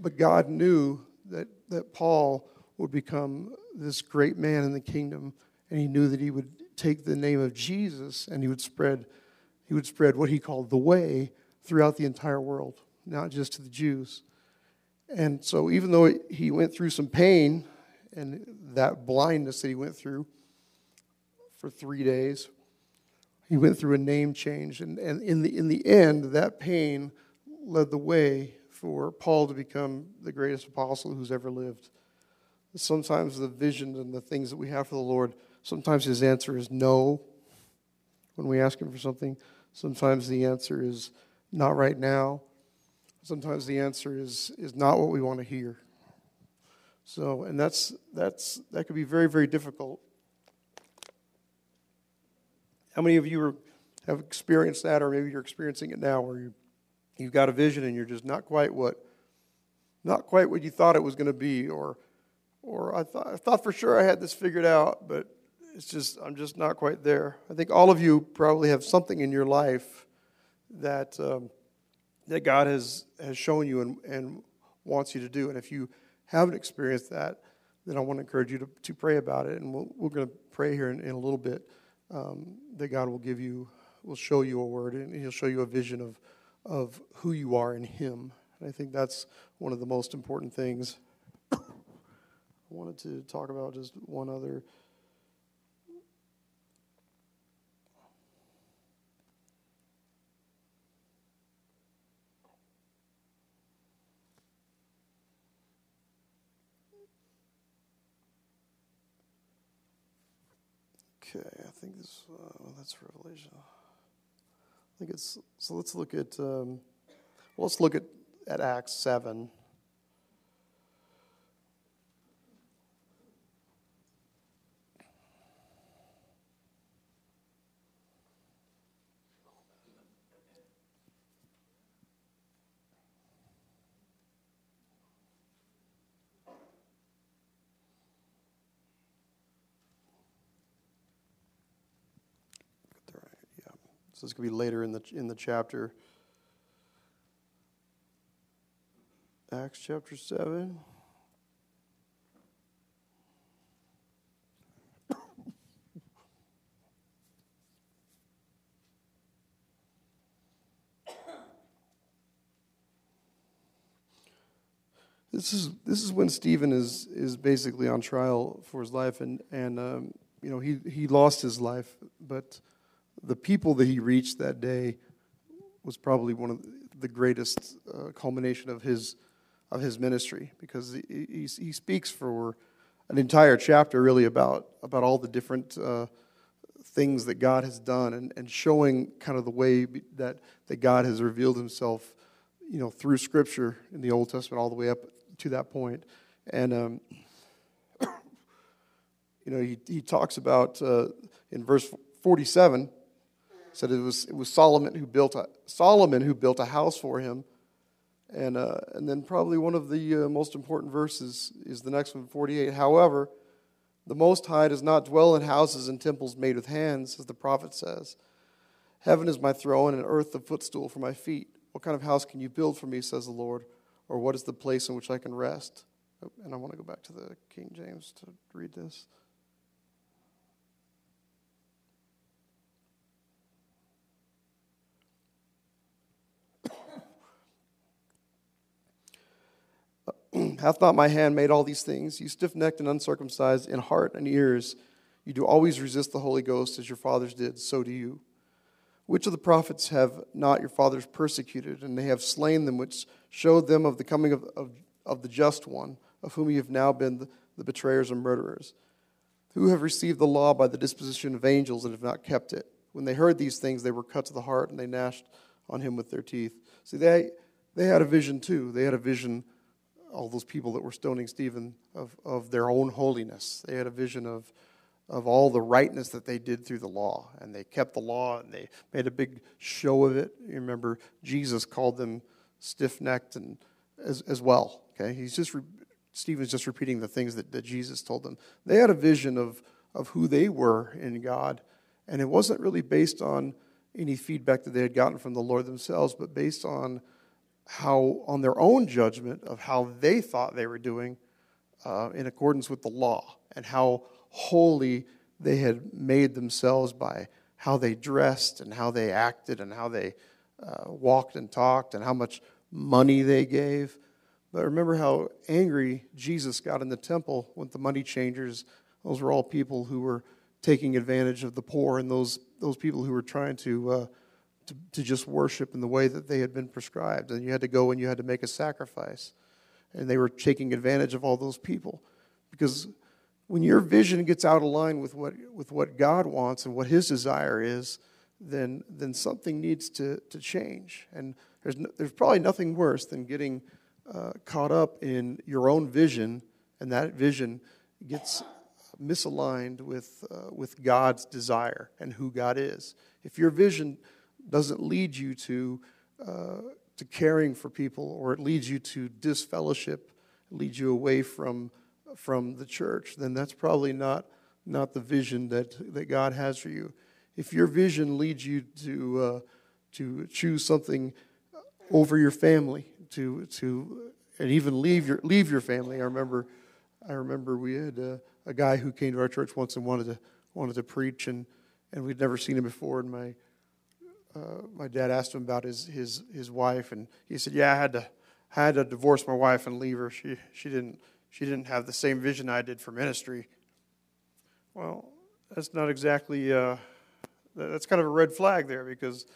But God knew that, that Paul would become this great man in the kingdom, and he knew that he would take the name of Jesus and he would spread he would spread what he called the way throughout the entire world, not just to the Jews. And so, even though he went through some pain and that blindness that he went through for three days, he went through a name change. And, and in, the, in the end, that pain led the way for Paul to become the greatest apostle who's ever lived. Sometimes the vision and the things that we have for the Lord, sometimes his answer is no when we ask him for something. Sometimes the answer is not right now. Sometimes the answer is, is not what we want to hear. So, and that's, that's, that could be very, very difficult. How many of you are, have experienced that, or maybe you're experiencing it now, where you, you've got a vision and you're just not quite what, not quite what you thought it was going to be, or, or I thought, I thought for sure I had this figured out, but it's just I'm just not quite there. I think all of you probably have something in your life that um, that God has has shown you and, and wants you to do, and if you haven't experienced that, then I want to encourage you to, to pray about it. And we we are going to pray here in, in, a little bit um, that God will give you, will show you a word, and He'll show you a vision of, of who you are in Him. And I think that's one of the most important things. I wanted to talk about just one other. Okay, I think this uh, that's Revelation. I think it's so. Let's look at um, well, let's look at at Acts seven. So it's going to be later in the, in the chapter. Acts chapter 7. this is this is when Stephen is is basically on trial for his life, and and um, you know he he lost his life, but the people that he reached that day was probably one of the greatest uh, culmination of his of his ministry because he, he, he, speaks for an entire chapter really about about all the different uh, things that God has done and, and showing kind of the way that that God has revealed Himself, you know, through Scripture in the Old Testament all the way up to that point, and um, you know he he talks about uh, in verse forty seven said it was, it was Solomon who built a, Solomon who built a house for him. And, uh, and then probably one of the uh, most important verses is the next one, 48. However, the Most High does not dwell in houses and temples made with hands, as the prophet says. Heaven is my throne and earth the footstool for my feet. What kind of house can you build for me, says the Lord? Or what is the place in which I can rest? And I want to go back to the King James to read this. Hath not my hand made all these things? You stiff necked and uncircumcised in heart and ears, you do always resist the Holy Ghost as your fathers did, so do you. Which of the prophets have not your fathers persecuted, and they have slain them, which showed them of the coming of, of, of the just one, of whom you have now been the, the betrayers and murderers? Who have received the law by the disposition of angels and have not kept it? When they heard these things, they were cut to the heart, and they gnashed on him with their teeth. See, they, they had a vision too. They had a vision all those people that were stoning Stephen of, of their own holiness. They had a vision of, of all the rightness that they did through the law. And they kept the law and they made a big show of it. You remember, Jesus called them stiff necked and as, as well. Okay? He's just, re- Stephen's just repeating the things that, that Jesus told them. They had a vision of, of who they were in God. And it wasn't really based on any feedback that they had gotten from the Lord themselves, but based on how, on their own judgment of how they thought they were doing uh, in accordance with the law and how holy they had made themselves by how they dressed and how they acted and how they uh, walked and talked and how much money they gave. But remember how angry Jesus got in the temple with the money changers. Those were all people who were taking advantage of the poor and those, those people who were trying to, uh, to, to just worship in the way that they had been prescribed. And you had to go and you had to make a sacrifice. And they were taking advantage of all those people. Because when your vision gets out of line with what, with what God wants and what His desire is, then, then something needs to, to change. And there's, no, there's probably nothing worse than getting uh, caught up in your own vision, and that vision gets misaligned with, uh, with God's desire and who God is. If your vision doesn't lead you to, uh, to caring for people, or it leads you to disfellowship, leads you away from, from the church, then that's probably not, not the vision that, that God has for you. If your vision leads you to, uh, to choose something over your family, to, to and even leave your, leave your family, I remember, I remember we had a, a guy who came to our church once and wanted to, wanted to preach, and, and we'd never seen him before, and my uh, my dad asked him about his, his, his wife, and he said, "Yeah, I had to had to divorce my wife and leave her. She she didn't she didn't have the same vision I did for ministry." Well, that's not exactly uh, that's kind of a red flag there because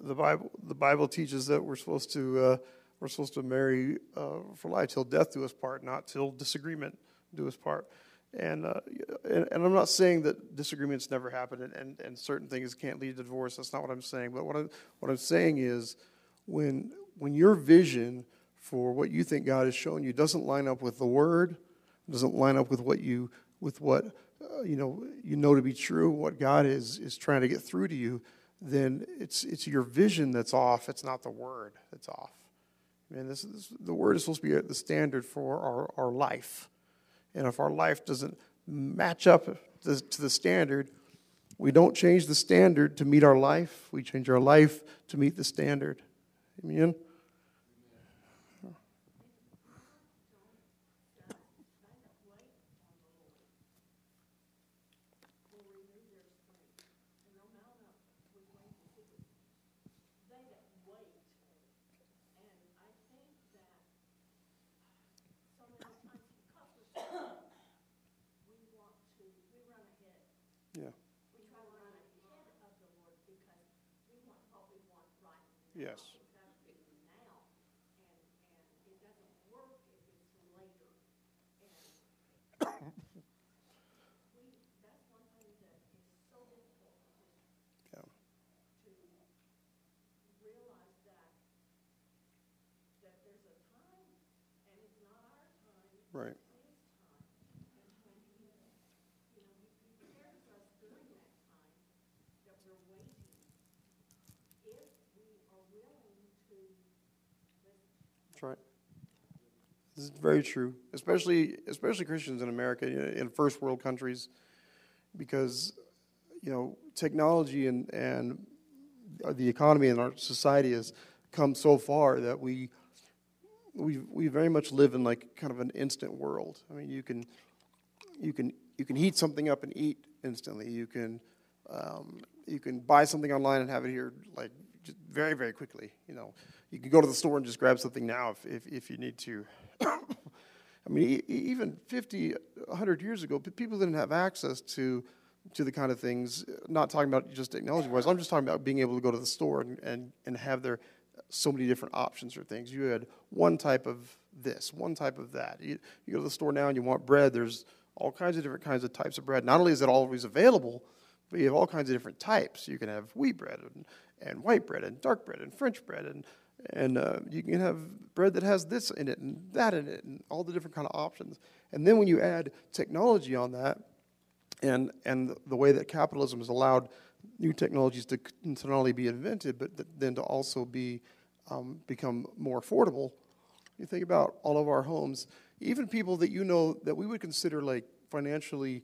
the Bible the Bible teaches that we're supposed to uh, we're supposed to marry uh, for life till death do us part, not till disagreement do us part. And, uh, and, and, I'm not saying that disagreements never happen and, and, and, certain things can't lead to divorce. That's not what I'm saying. But what I'm, what I'm saying is when, when your vision for what you think God has shown you doesn't line up with the Word, doesn't line up with what you, with what uh, you, know, you know to be true, what God is, is trying to get through to you, then it's, it's your vision that's off. It's not the Word that's off. I mean, this, this, the Word is supposed to be the standard for our, our life. And if our life doesn't match up to the standard, we don't change the standard to meet our life. We change our life to meet the standard. Amen? Yes. Right. That's right. This is very true, especially especially Christians in America, in first world countries, because you know technology and and the economy and our society has come so far that we we we very much live in like kind of an instant world. I mean, you can you can you can heat something up and eat instantly. You can um, you can buy something online and have it here like very very quickly. You know, you can go to the store and just grab something now if, if, if you need to. I mean, even 50, 100 years ago, people didn't have access to, to the kind of things, not talking about just technology wise, I'm just talking about being able to go to the store and, and, and have there so many different options for things. You had one type of this, one type of that. You, you go to the store now and you want bread, there's all kinds of different kinds of types of bread. Not only is it always available, but you have all kinds of different types. You can have wheat bread and, and white bread and dark bread and French bread and and uh, you can have bread that has this in it and that in it and all the different kind of options. And then when you add technology on that and and the way that capitalism has allowed new technologies to, to not only be invented but then to also be um, become more affordable you think about all of our homes even people that you know that we would consider like financially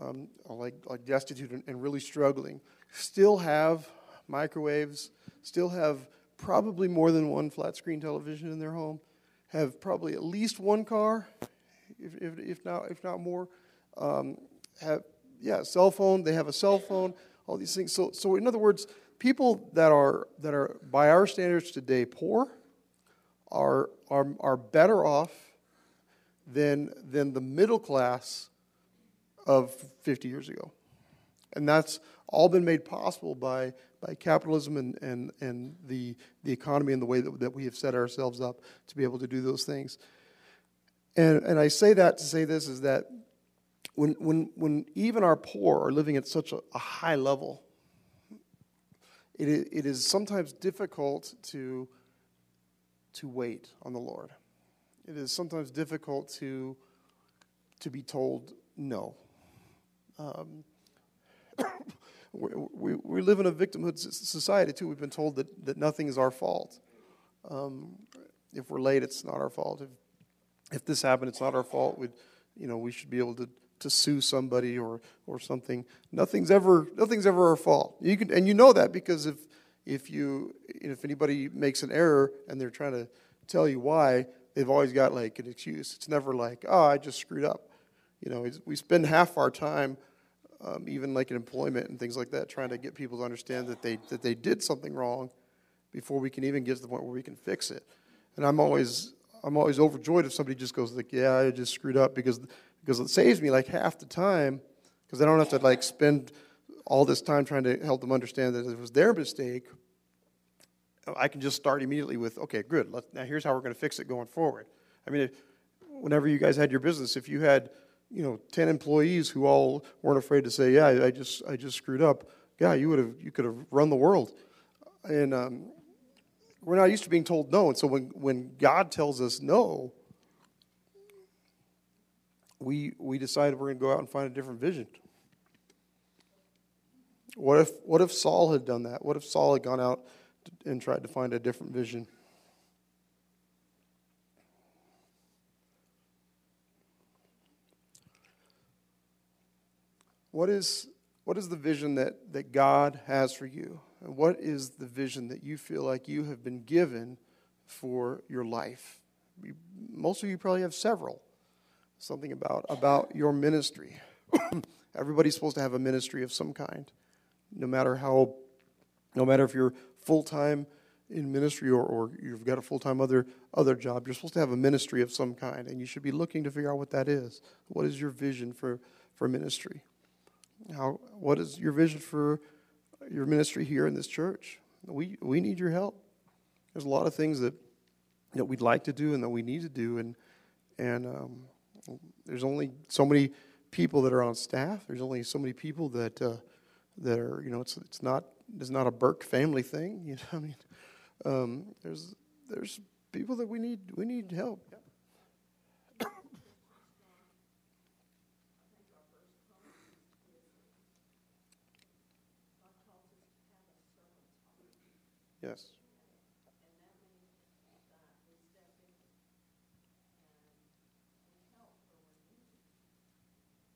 um, like like destitute and, and really struggling still have microwaves still have probably more than one flat screen television in their home, have probably at least one car, if, if, if not, if not more. Um, have, yeah, cell phone, they have a cell phone, all these things. So, so in other words, people that are, that are by our standards today poor are, are, are better off than, than the middle class of 50 years ago. And that's all been made possible by, by capitalism and, and, and the, the economy and the way that, that we have set ourselves up to be able to do those things. And, and I say that to say this is that when, when, when even our poor are living at such a, a high level, it it is sometimes difficult to, to wait on the Lord. It is sometimes difficult to, to be told no. Um, we, we, live in a victimhood society, too. We've been told that, that nothing is our fault. Um, if we're late, it's not our fault. If, if this happened, it's not our fault. we you know, we should be able to to sue somebody or, or something. Nothing's ever, nothing's ever our fault. You can, and you know that because if, if, you, if anybody makes an error and they're trying to tell you why, they've always got like an excuse. It's never like, oh, I just screwed up. You know, we spend half our time, um, even like in employment and things like that, trying to get people to understand that they, that they did something wrong before we can even get to the point where we can fix it. And I'm always, I'm always overjoyed if somebody just goes like, yeah, I just screwed up because because it saves me like half the time because I don't have to like spend all this time trying to help them understand that it was their mistake. I can just start immediately with, okay, good. now here's how we're going to fix it going forward. I mean, whenever you guys had your business, if you had, you know, ten employees who all weren't afraid to say, yeah, I just I just screwed up. Yeah, you would have you could have run the world. And um, we're not used to being told no. And so when when God tells us no, we, we decided we're going to go out and find a different vision. What if, what if Saul had done that? What if Saul had gone out and tried to find a different vision? What is, what is the vision that, that God has for you? And what is the vision that you feel like you have been given for your life? Most of you probably have several something about about your ministry. Everybody's supposed to have a ministry of some kind, no matter how, no matter if you're full time in ministry or, or you've got a full time other other job. You're supposed to have a ministry of some kind, and you should be looking to figure out what that is. What is your vision for for ministry? How what is your vision for your ministry here in this church? We we need your help. There's a lot of things that that we'd like to do and that we need to do, and and um, there's only so many people that are on staff. There's only so many people that uh, that are you know it's it's not it's not a Burke family thing. You know I mean um, there's there's people that we need we need help. Yes.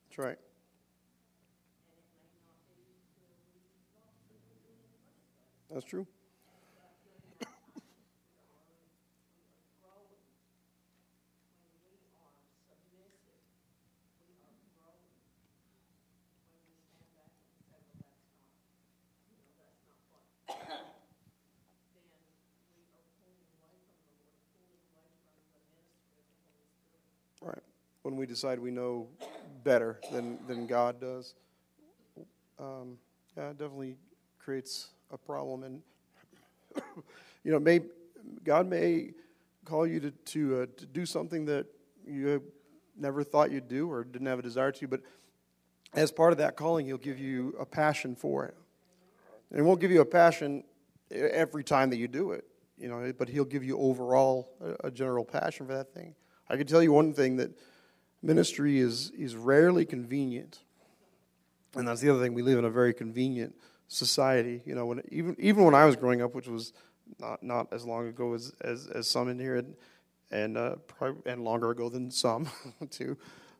That's right. That's true. Right. When we decide we know better than, than God does, um, yeah, it definitely creates a problem. And, you know, may, God may call you to, to, uh, to do something that you never thought you'd do or didn't have a desire to, but as part of that calling, He'll give you a passion for it. And He won't give you a passion every time that you do it, you know, but He'll give you overall a, a general passion for that thing. I can tell you one thing that ministry is, is rarely convenient. And that's the other thing. We live in a very convenient society. You know, when, even, even when I was growing up, which was not, not as long ago as, as, as some in here, and, and, uh, probably, and longer ago than some, too.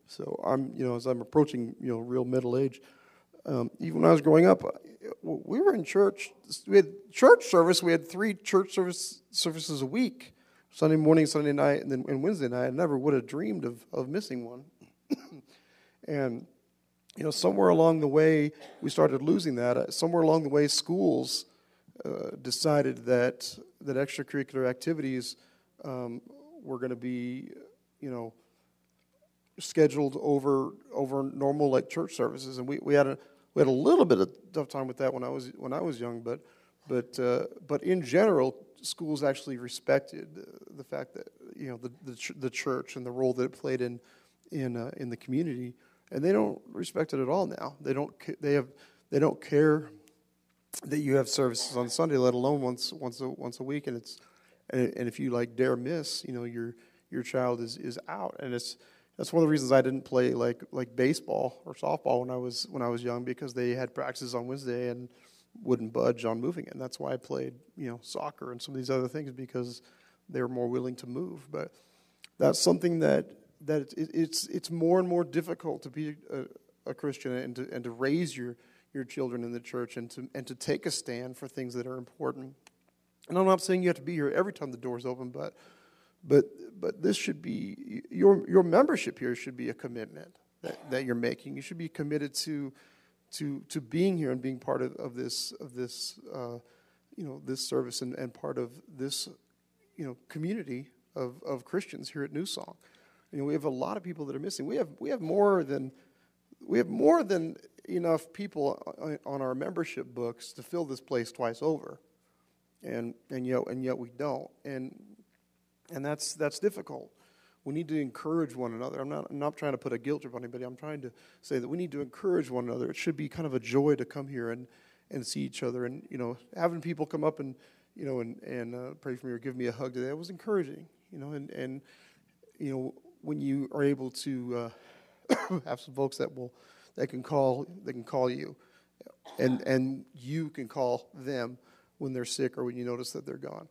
So I'm, you know, as I'm approaching, you know, real middle age, um, even when I was growing up, uh, we were in church. We had church service. We had three church service services a week. Sunday morning, Sunday night, and then and Wednesday night. I never would have dreamed of, of missing one. and, you know, somewhere along the way, we started losing that. Uh, somewhere along the way, schools uh, decided that, that extracurricular activities um, were going to be, you know, scheduled over over normal like church services and we, we had a we had a little bit of tough time with that when I was when I was young, but but uh, but in general, schools actually respected the fact that you know the the, ch- the church and the role that it played in in uh, in the community, and they don't respect it at all now. They don't they have they don't care that you have services on Sunday, let alone once once a, once a week, and it's and, and if you like dare miss, you know your your child is is out, and it's that's one of the reasons I didn't play like like baseball or softball when I was when I was young because they had practices on Wednesday and wouldn't budge on moving. And that's why I played you know soccer and some of these other things because they were more willing to move. But that's something that that it, it's it's more and more difficult to be a, a Christian and to and to raise your your children in the church and to and to take a stand for things that are important. And I'm not saying you have to be here every time the door's open, but but, but this should be, your, your membership here should be a commitment that, that you're making. You should be committed to, to, to being here and being part of, of this, of this, uh, you know, this service and, and part of this, you know, community of, of Christians here at New Song. You know, we have a lot of people that are missing. We have, we have more than, we have more than enough people on our membership books to fill this place twice over. And, and, yet, and yet we don't. And and that's, that's difficult. We need to encourage one another. I'm not, I'm not trying to put a guilt trip on anybody. I'm trying to say that we need to encourage one another. It should be kind of a joy to come here and, and see each other. And, you know, having people come up and, you know, and, and uh, pray for me or give me a hug today, it was encouraging, you know, and, and you know, when you are able to uh, have some folks that will, that can call, that can call you, and, and you can call them when they're sick or when you notice that they're gone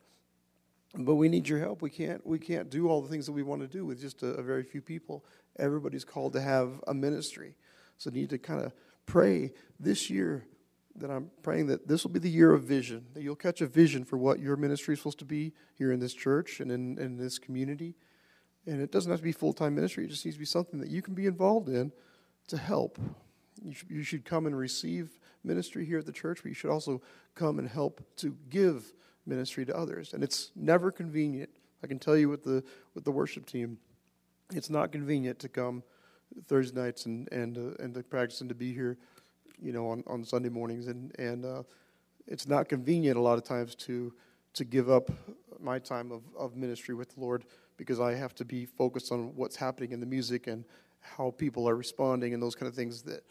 but we need your help. We can't we can't do all the things that we want to do with just a, a very few people. Everybody's called to have a ministry, so need to kind of pray this year. That I'm praying that this will be the year of vision. That you'll catch a vision for what your ministry is supposed to be here in this church and in, in this community. And it doesn't have to be full time ministry. It just needs to be something that you can be involved in to help. You should, you should come and receive ministry here at the church, but you should also come and help to give ministry to others. And it's never convenient. I can tell you with the with the worship team, it's not convenient to come Thursday nights and and uh, and to practice and to be here, you know, on, on Sunday mornings. And and uh, it's not convenient a lot of times to to give up my time of, of ministry with the Lord because I have to be focused on what's happening in the music and how people are responding and those kind of things that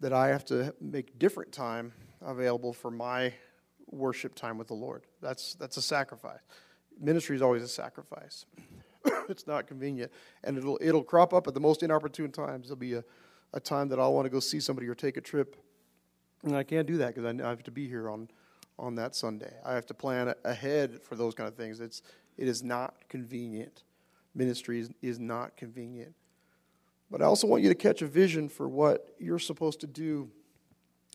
that I have to make different time available for my worship time with the Lord. That's, that's a sacrifice. Ministry is always a sacrifice. it's not convenient. And it'll, it'll crop up at the most inopportune times. There'll be a, a time that I'll want to go see somebody or take a trip. And I can't do that because I have to be here on, on that Sunday. I have to plan ahead for those kind of things. It's, it is not convenient. Ministry is, is not convenient. But I also want you to catch a vision for what you're supposed to do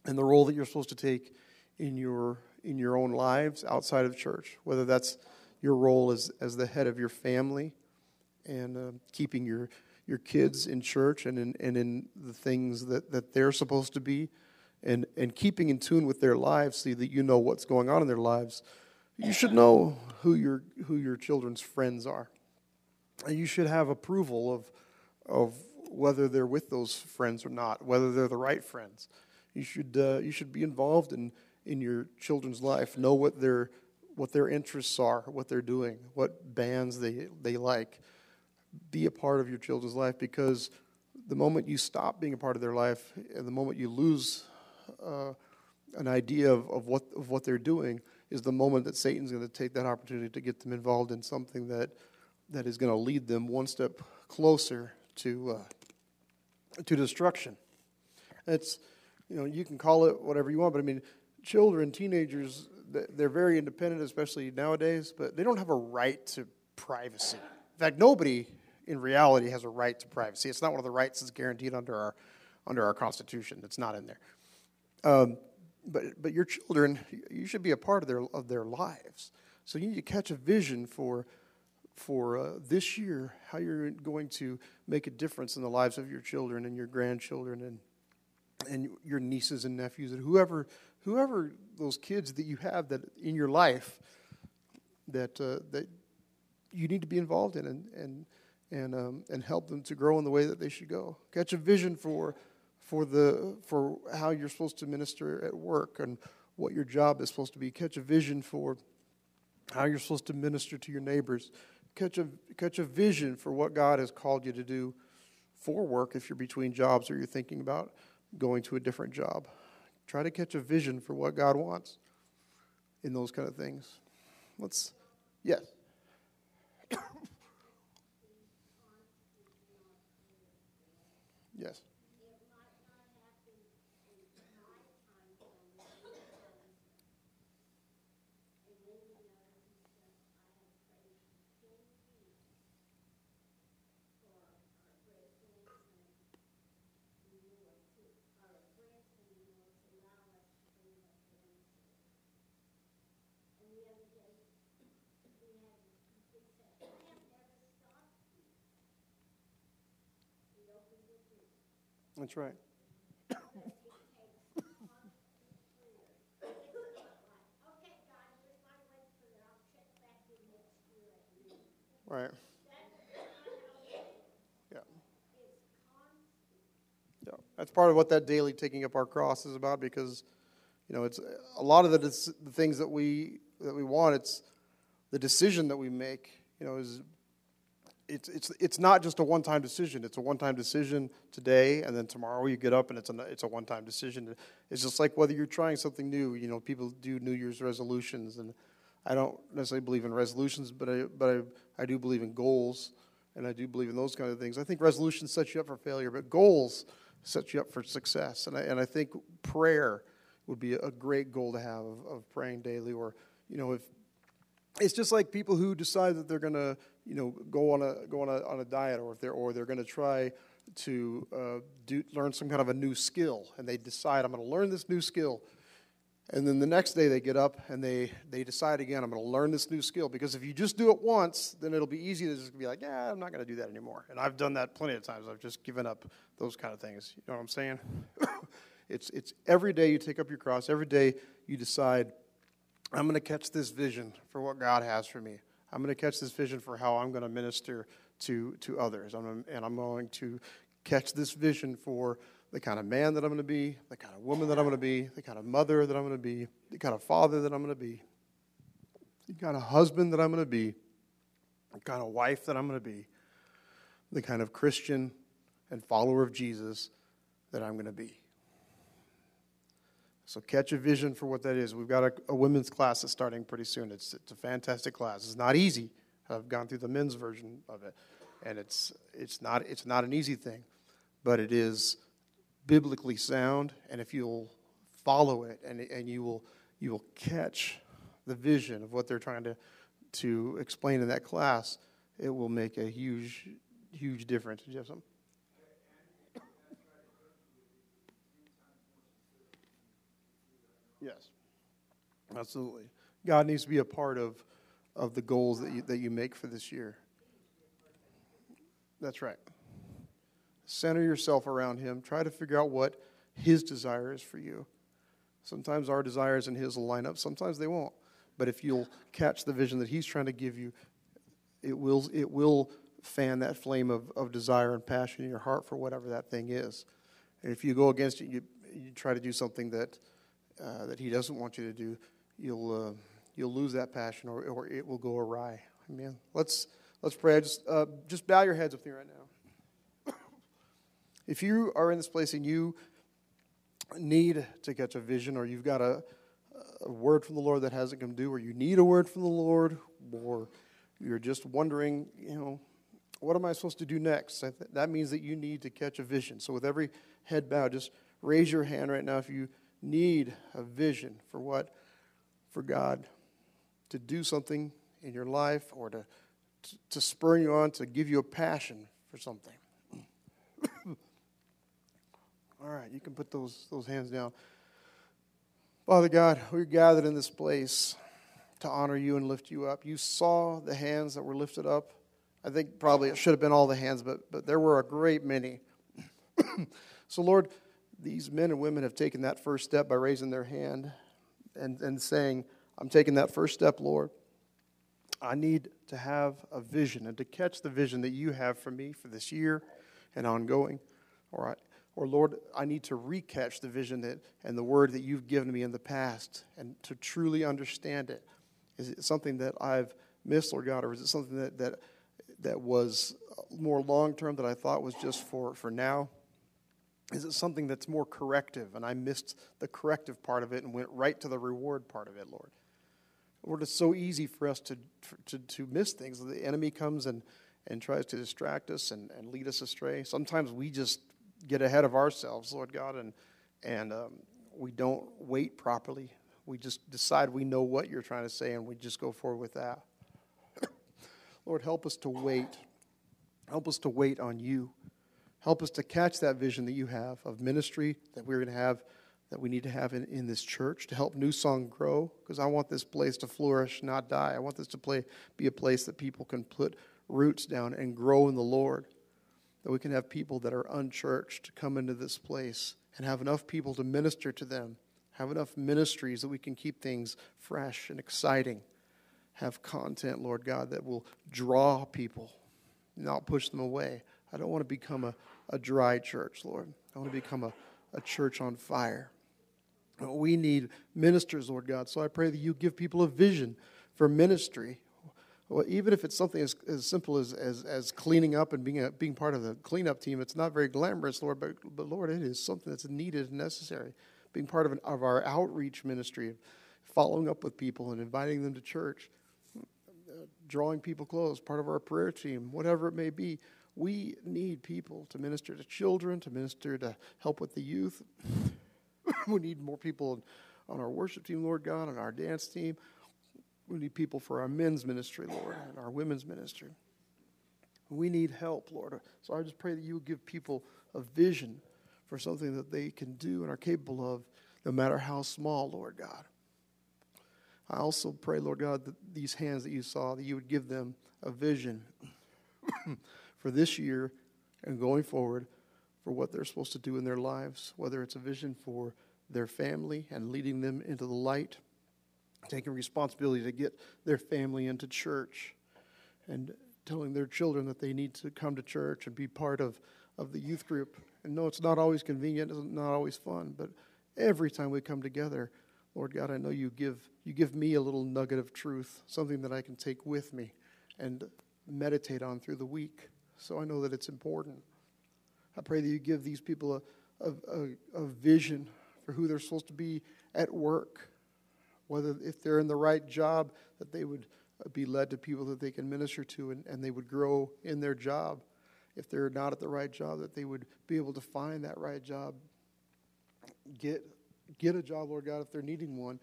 and the role that you're supposed to take in your in your own lives outside of church, whether that's your role as, as the head of your family and uh, keeping your, your kids in church and in, and in the things that, that they're supposed to be and, and keeping in tune with their lives so that you know what's going on in their lives. You should know who your, who your children's friends are. And you should have approval of, of whether they're with those friends or not, whether they're the right friends. You should, uh, you should be involved in in your children's life. Know what their what their interests are, what they're doing, what bands they, they like. Be a part of your children's life because the moment you stop being a part of their life and the moment you lose uh, an idea of, of, what, of what they're doing is the moment that Satan's going to take that opportunity to get them involved in something that, that is going to lead them one step closer to, uh, to destruction. It's, you know, you can call it whatever you want, but I mean, children, teenagers, they're very independent, especially nowadays, but they don't have a right to privacy. In fact, nobody in reality has a right to privacy. It's not one of the rights that's guaranteed under our under our Constitution. It's not in there. Um, but but your children, you should be a part of their of their lives. So you need to catch a vision for for uh, this year, how you're going to make a difference in the lives of your children and your grandchildren and and your nieces and nephews and whoever whoever those kids that you have that in your life that uh, that you need to be involved in and and and um, and help them to grow in the way that they should go. Catch a vision for for the for how you're supposed to minister at work and what your job is supposed to be. Catch a vision for how you're supposed to minister to your neighbors. Catch a catch a vision for what God has called you to do for work if you're between jobs or you're thinking about going to a different job. Try to catch a vision for what God wants in those kind of things. Let's yes. yes. That's right. right. Yeah. Yeah. That's part of what that daily taking up our cross is about because, you know, it's a lot of the, the things that we that we want. It's the decision that we make. You know, is it's, it's, it's not just a one time decision. It's a one time decision today, and then tomorrow you get up and it's a, it's a one time decision. It's just like whether you're trying something new. You know, people do New Year's resolutions, and I don't necessarily believe in resolutions, but I, but I, I do believe in goals, and I do believe in those kind of things. I think resolutions set you up for failure, but goals set you up for success. And I, and I think prayer would be a great goal to have of, of praying daily, or, you know, if it's just like people who decide that they're going to you know go on a go on a, on a diet or if they're or they're going to try to uh, do, learn some kind of a new skill and they decide i'm going to learn this new skill. And then the next day they get up and they they decide again i'm going to learn this new skill. Because if you just do it once then it'll be easy to just be like yeah i'm not going to do that anymore. And i've done that plenty of times. I've just given up those kind of things. You know what i'm saying? It's it's every day you take up your cross every day you decide I'm going to catch this vision for what God has for me. I'm going to catch this vision for how I'm going to minister to, to others. I'm, and I'm going to catch this vision for the kind of man that I'm going to be, the kind of woman that I'm going to be, the kind of mother that I'm going to be, the kind of father that I'm going to be, the kind of husband that I'm going to be, the kind of wife that I'm going to be, the kind of Christian and follower of Jesus that I'm going to be. So catch a vision for what that is. We've got a, a, women's class that's starting pretty soon. It's, it's a fantastic class. It's not easy. I've gone through the men's version of it, and it's, it's, not, it's not an easy thing, but it is biblically sound, and if you'll follow it and, and you, will, you will catch the vision of what they're trying to, to explain in that class, it will make a huge, huge difference. Did you have something? Yes, absolutely. God needs to be a part of, of the goals that you, that you make for this year. That's right. Center yourself around Him. Try to figure out what His desire is for you. Sometimes our desires and His will line up, sometimes they won't. But if you'll catch the vision that He's trying to give you, it will, it will fan that flame of, of desire and passion in your heart for whatever that thing is. And if you go against it, you, you try to do something that uh, that He doesn't want you to do, you'll uh, you'll lose that passion, or, or it will go awry. Amen. Let's let's pray. Just uh, just bow your heads with me right now. if you are in this place and you need to catch a vision, or you've got a, a word from the Lord that hasn't come due, or you need a word from the Lord, or you're just wondering, you know, what am I supposed to do next? That means that you need to catch a vision. So, with every head bowed, just raise your hand right now if you need a vision for what, for God to do something in your life or to, to, to spur you on, to give you a passion for something. All right, you can put those, those hands down. Father God, we're gathered in this place to honor you and lift you up. You saw the hands that were lifted up. I think probably it should have been all the hands, but, but there were a great many. so, Lord, these men and women have taken that first step by raising their hand and, and saying, I'm taking that first step, Lord. I need to have a vision and to catch the vision that you have for me for this year and ongoing. All right. or Lord, I need to recatch the vision that, and the word that you've given me in the past and to truly understand it. Is it something that I've missed, Lord God, or is it something that, that, that was more long term that I thought was just for, for now? Is it something that's more corrective and I missed the corrective part of it and went right to the reward part of it, Lord? Lord, it's so easy for us to, to, to miss things. The enemy comes and, and tries to distract us and, and lead us astray. Sometimes we just get ahead of ourselves, Lord God, and, and um, we don't wait properly. We just decide we know what you're trying to say and we just go forward with that. Lord, help us to wait. Help us to wait on you. Help us to catch that vision that you have of ministry that we're going to have, that we need to have in, in this church to help New Song grow. Because I want this place to flourish, not die. I want this to play, be a place that people can put roots down and grow in the Lord. That we can have people that are unchurched come into this place and have enough people to minister to them, have enough ministries that we can keep things fresh and exciting. Have content, Lord God, that will draw people, not push them away. I don't want to become a, a dry church, Lord. I want to become a, a church on fire. We need ministers, Lord God. So I pray that you give people a vision for ministry. Well, even if it's something as, as simple as, as, as cleaning up and being, a, being part of the cleanup team, it's not very glamorous, Lord, but, but Lord, it is something that's needed and necessary. Being part of, an, of our outreach ministry, following up with people and inviting them to church, drawing people close, part of our prayer team, whatever it may be. We need people to minister to children, to minister to help with the youth. we need more people on our worship team, Lord God, on our dance team. We need people for our men's ministry, Lord, and our women's ministry. We need help, Lord. So I just pray that you would give people a vision for something that they can do and are capable of, no matter how small, Lord God. I also pray, Lord God, that these hands that you saw, that you would give them a vision for this year and going forward for what they're supposed to do in their lives, whether it's a vision for their family and leading them into the light, taking responsibility to get their family into church, and telling their children that they need to come to church and be part of, of the youth group. And no, it's not always convenient, it's not always fun, but every time we come together, Lord God, I know you give, you give me a little nugget of truth, something that I can take with me and meditate on through the week so I know that it's important. I pray that you give these people a, a, a, vision for who they're supposed to be at work, whether if they're in the right job, that they would be led to people that they can minister to and, and they would grow in their job. If they're not at the right job, that they would be able to find that right job, get, get a job, Lord God, if they're needing one,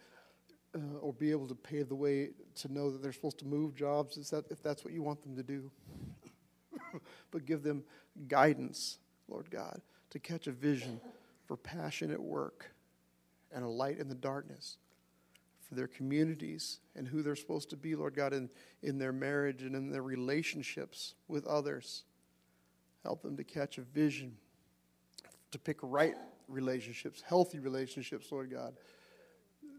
uh, or be able to pave the way to know that they're supposed to move jobs that, if that's what you want them to do. but give them guidance, Lord God, to catch a vision for passionate work and a light in the darkness for their communities and who they're supposed to be, Lord God, in, in their marriage and in their relationships with others. Help them to catch a vision, to pick right relationships, healthy relationships, Lord God,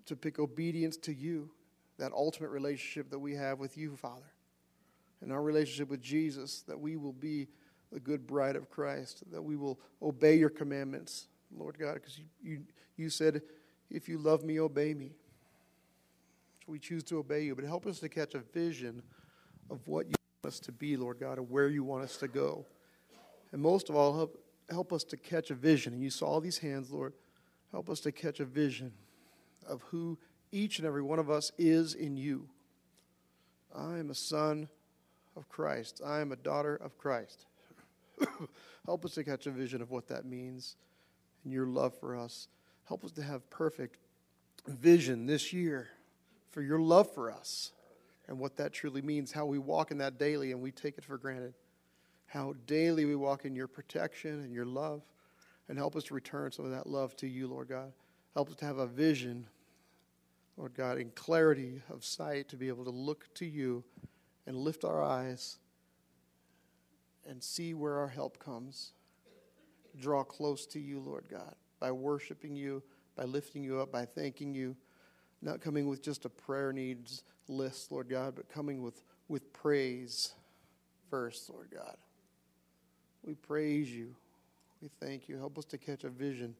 to pick obedience to you, that ultimate relationship that we have with you, Father in our relationship with Jesus, that we will be the good bride of Christ, that we will obey your commandments, Lord God, because you, you, you said, if you love me, obey me. So we choose to obey you, but help us to catch a vision of what you want us to be, Lord God, and where you want us to go. And most of all, help, help us to catch a vision. And you saw all these hands, Lord. Help us to catch a vision of who each and every one of us is in you. I am a son of Christ. I am a daughter of Christ. Help us to catch a vision of what that means and your love for us. Help us to have perfect vision this year for your love for us and what that truly means, how we walk in that daily and we take it for granted. How daily we walk in your protection and your love. And help us to return some of that love to you, Lord God. Help us to have a vision, Lord God, in clarity of sight to be able to look to you and lift our eyes and see where our help comes. Draw close to you, Lord God, by worshiping you, by lifting you up, by thanking you. Not coming with just a prayer needs list, Lord God, but coming with, with praise first, Lord God. We praise you. We thank you. Help us to catch a vision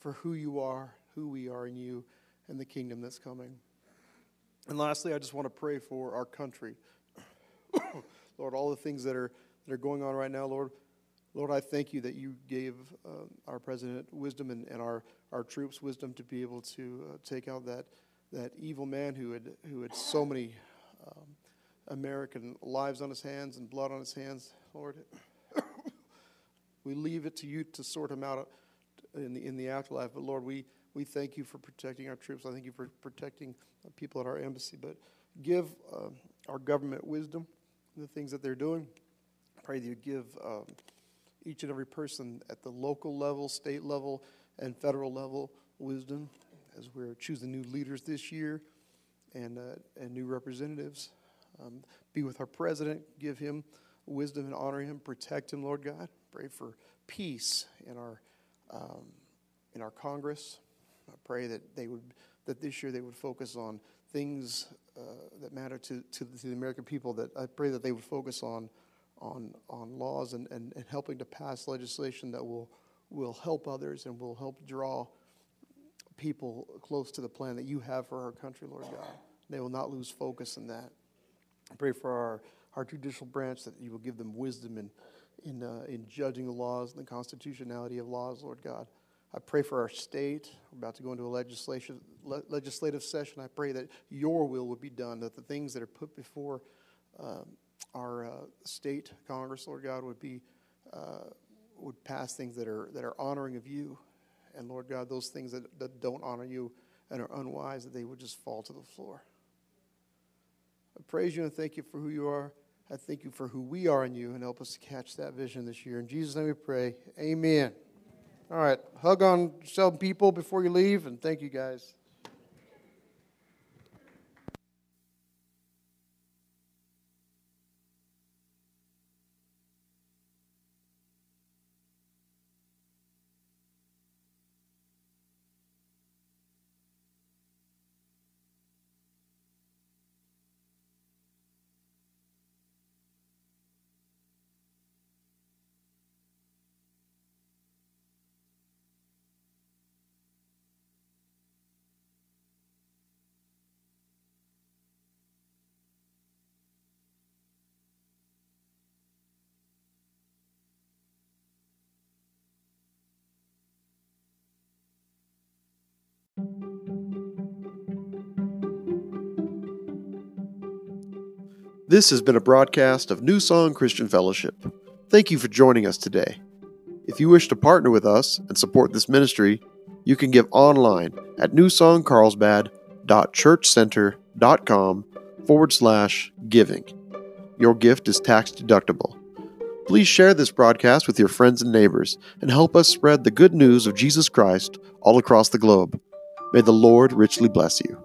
for who you are, who we are in you, and the kingdom that's coming. And lastly, I just want to pray for our country. Lord, all the things that are, that are going on right now, Lord, Lord, I thank you that you gave uh, our president wisdom and, and our, our troops wisdom to be able to uh, take out that, that evil man who had, who had so many um, American lives on his hands and blood on his hands, Lord. we leave it to you to sort him out in the, in the afterlife. But Lord, we, we thank you for protecting our troops. I thank you for protecting people at our embassy. But give uh, our government wisdom the things that they're doing. Pray that you give um, each and every person at the local level, state level, and federal level wisdom as we're choosing new leaders this year and, uh, and new representatives. Um, be with our president, give him wisdom and honor him, protect him, Lord God. Pray for peace in our, um, in our Congress. I pray that they would that this year they would focus on things uh, that matter to, to, to, the American people. That I pray that they would focus on on on laws and, and, and helping to pass legislation that will will help others and will help draw people close to the plan that you have for our country, Lord God. They will not lose focus in that. I pray for our, our judicial branch that you will give them wisdom in, in, uh, in judging the laws and the constitutionality of laws, Lord God. I pray for our state. We're about to go into a legislation, le- legislative session. I pray that your will would be done, that the things that are put before um, our uh, state Congress, Lord God, would be uh, would pass things that are that are honoring of you, and Lord God, those things that, that don't honor you and are unwise, that they would just fall to the floor. I praise you and thank you for who you are. I thank you for who we are in you and help us to catch that vision this year. In Jesus' name we pray. Amen. All right. Hug on some people before you leave, and thank you guys. This has been a broadcast of New Song Christian Fellowship. Thank you for joining us today. If you wish to partner with us and support this ministry, you can give online at newsongcarlsbad.churchcenter.com forward slash giving. Your gift is tax deductible. Please share this broadcast with your friends and neighbors and help us spread the good news of Jesus Christ all across the globe. May the Lord richly bless you.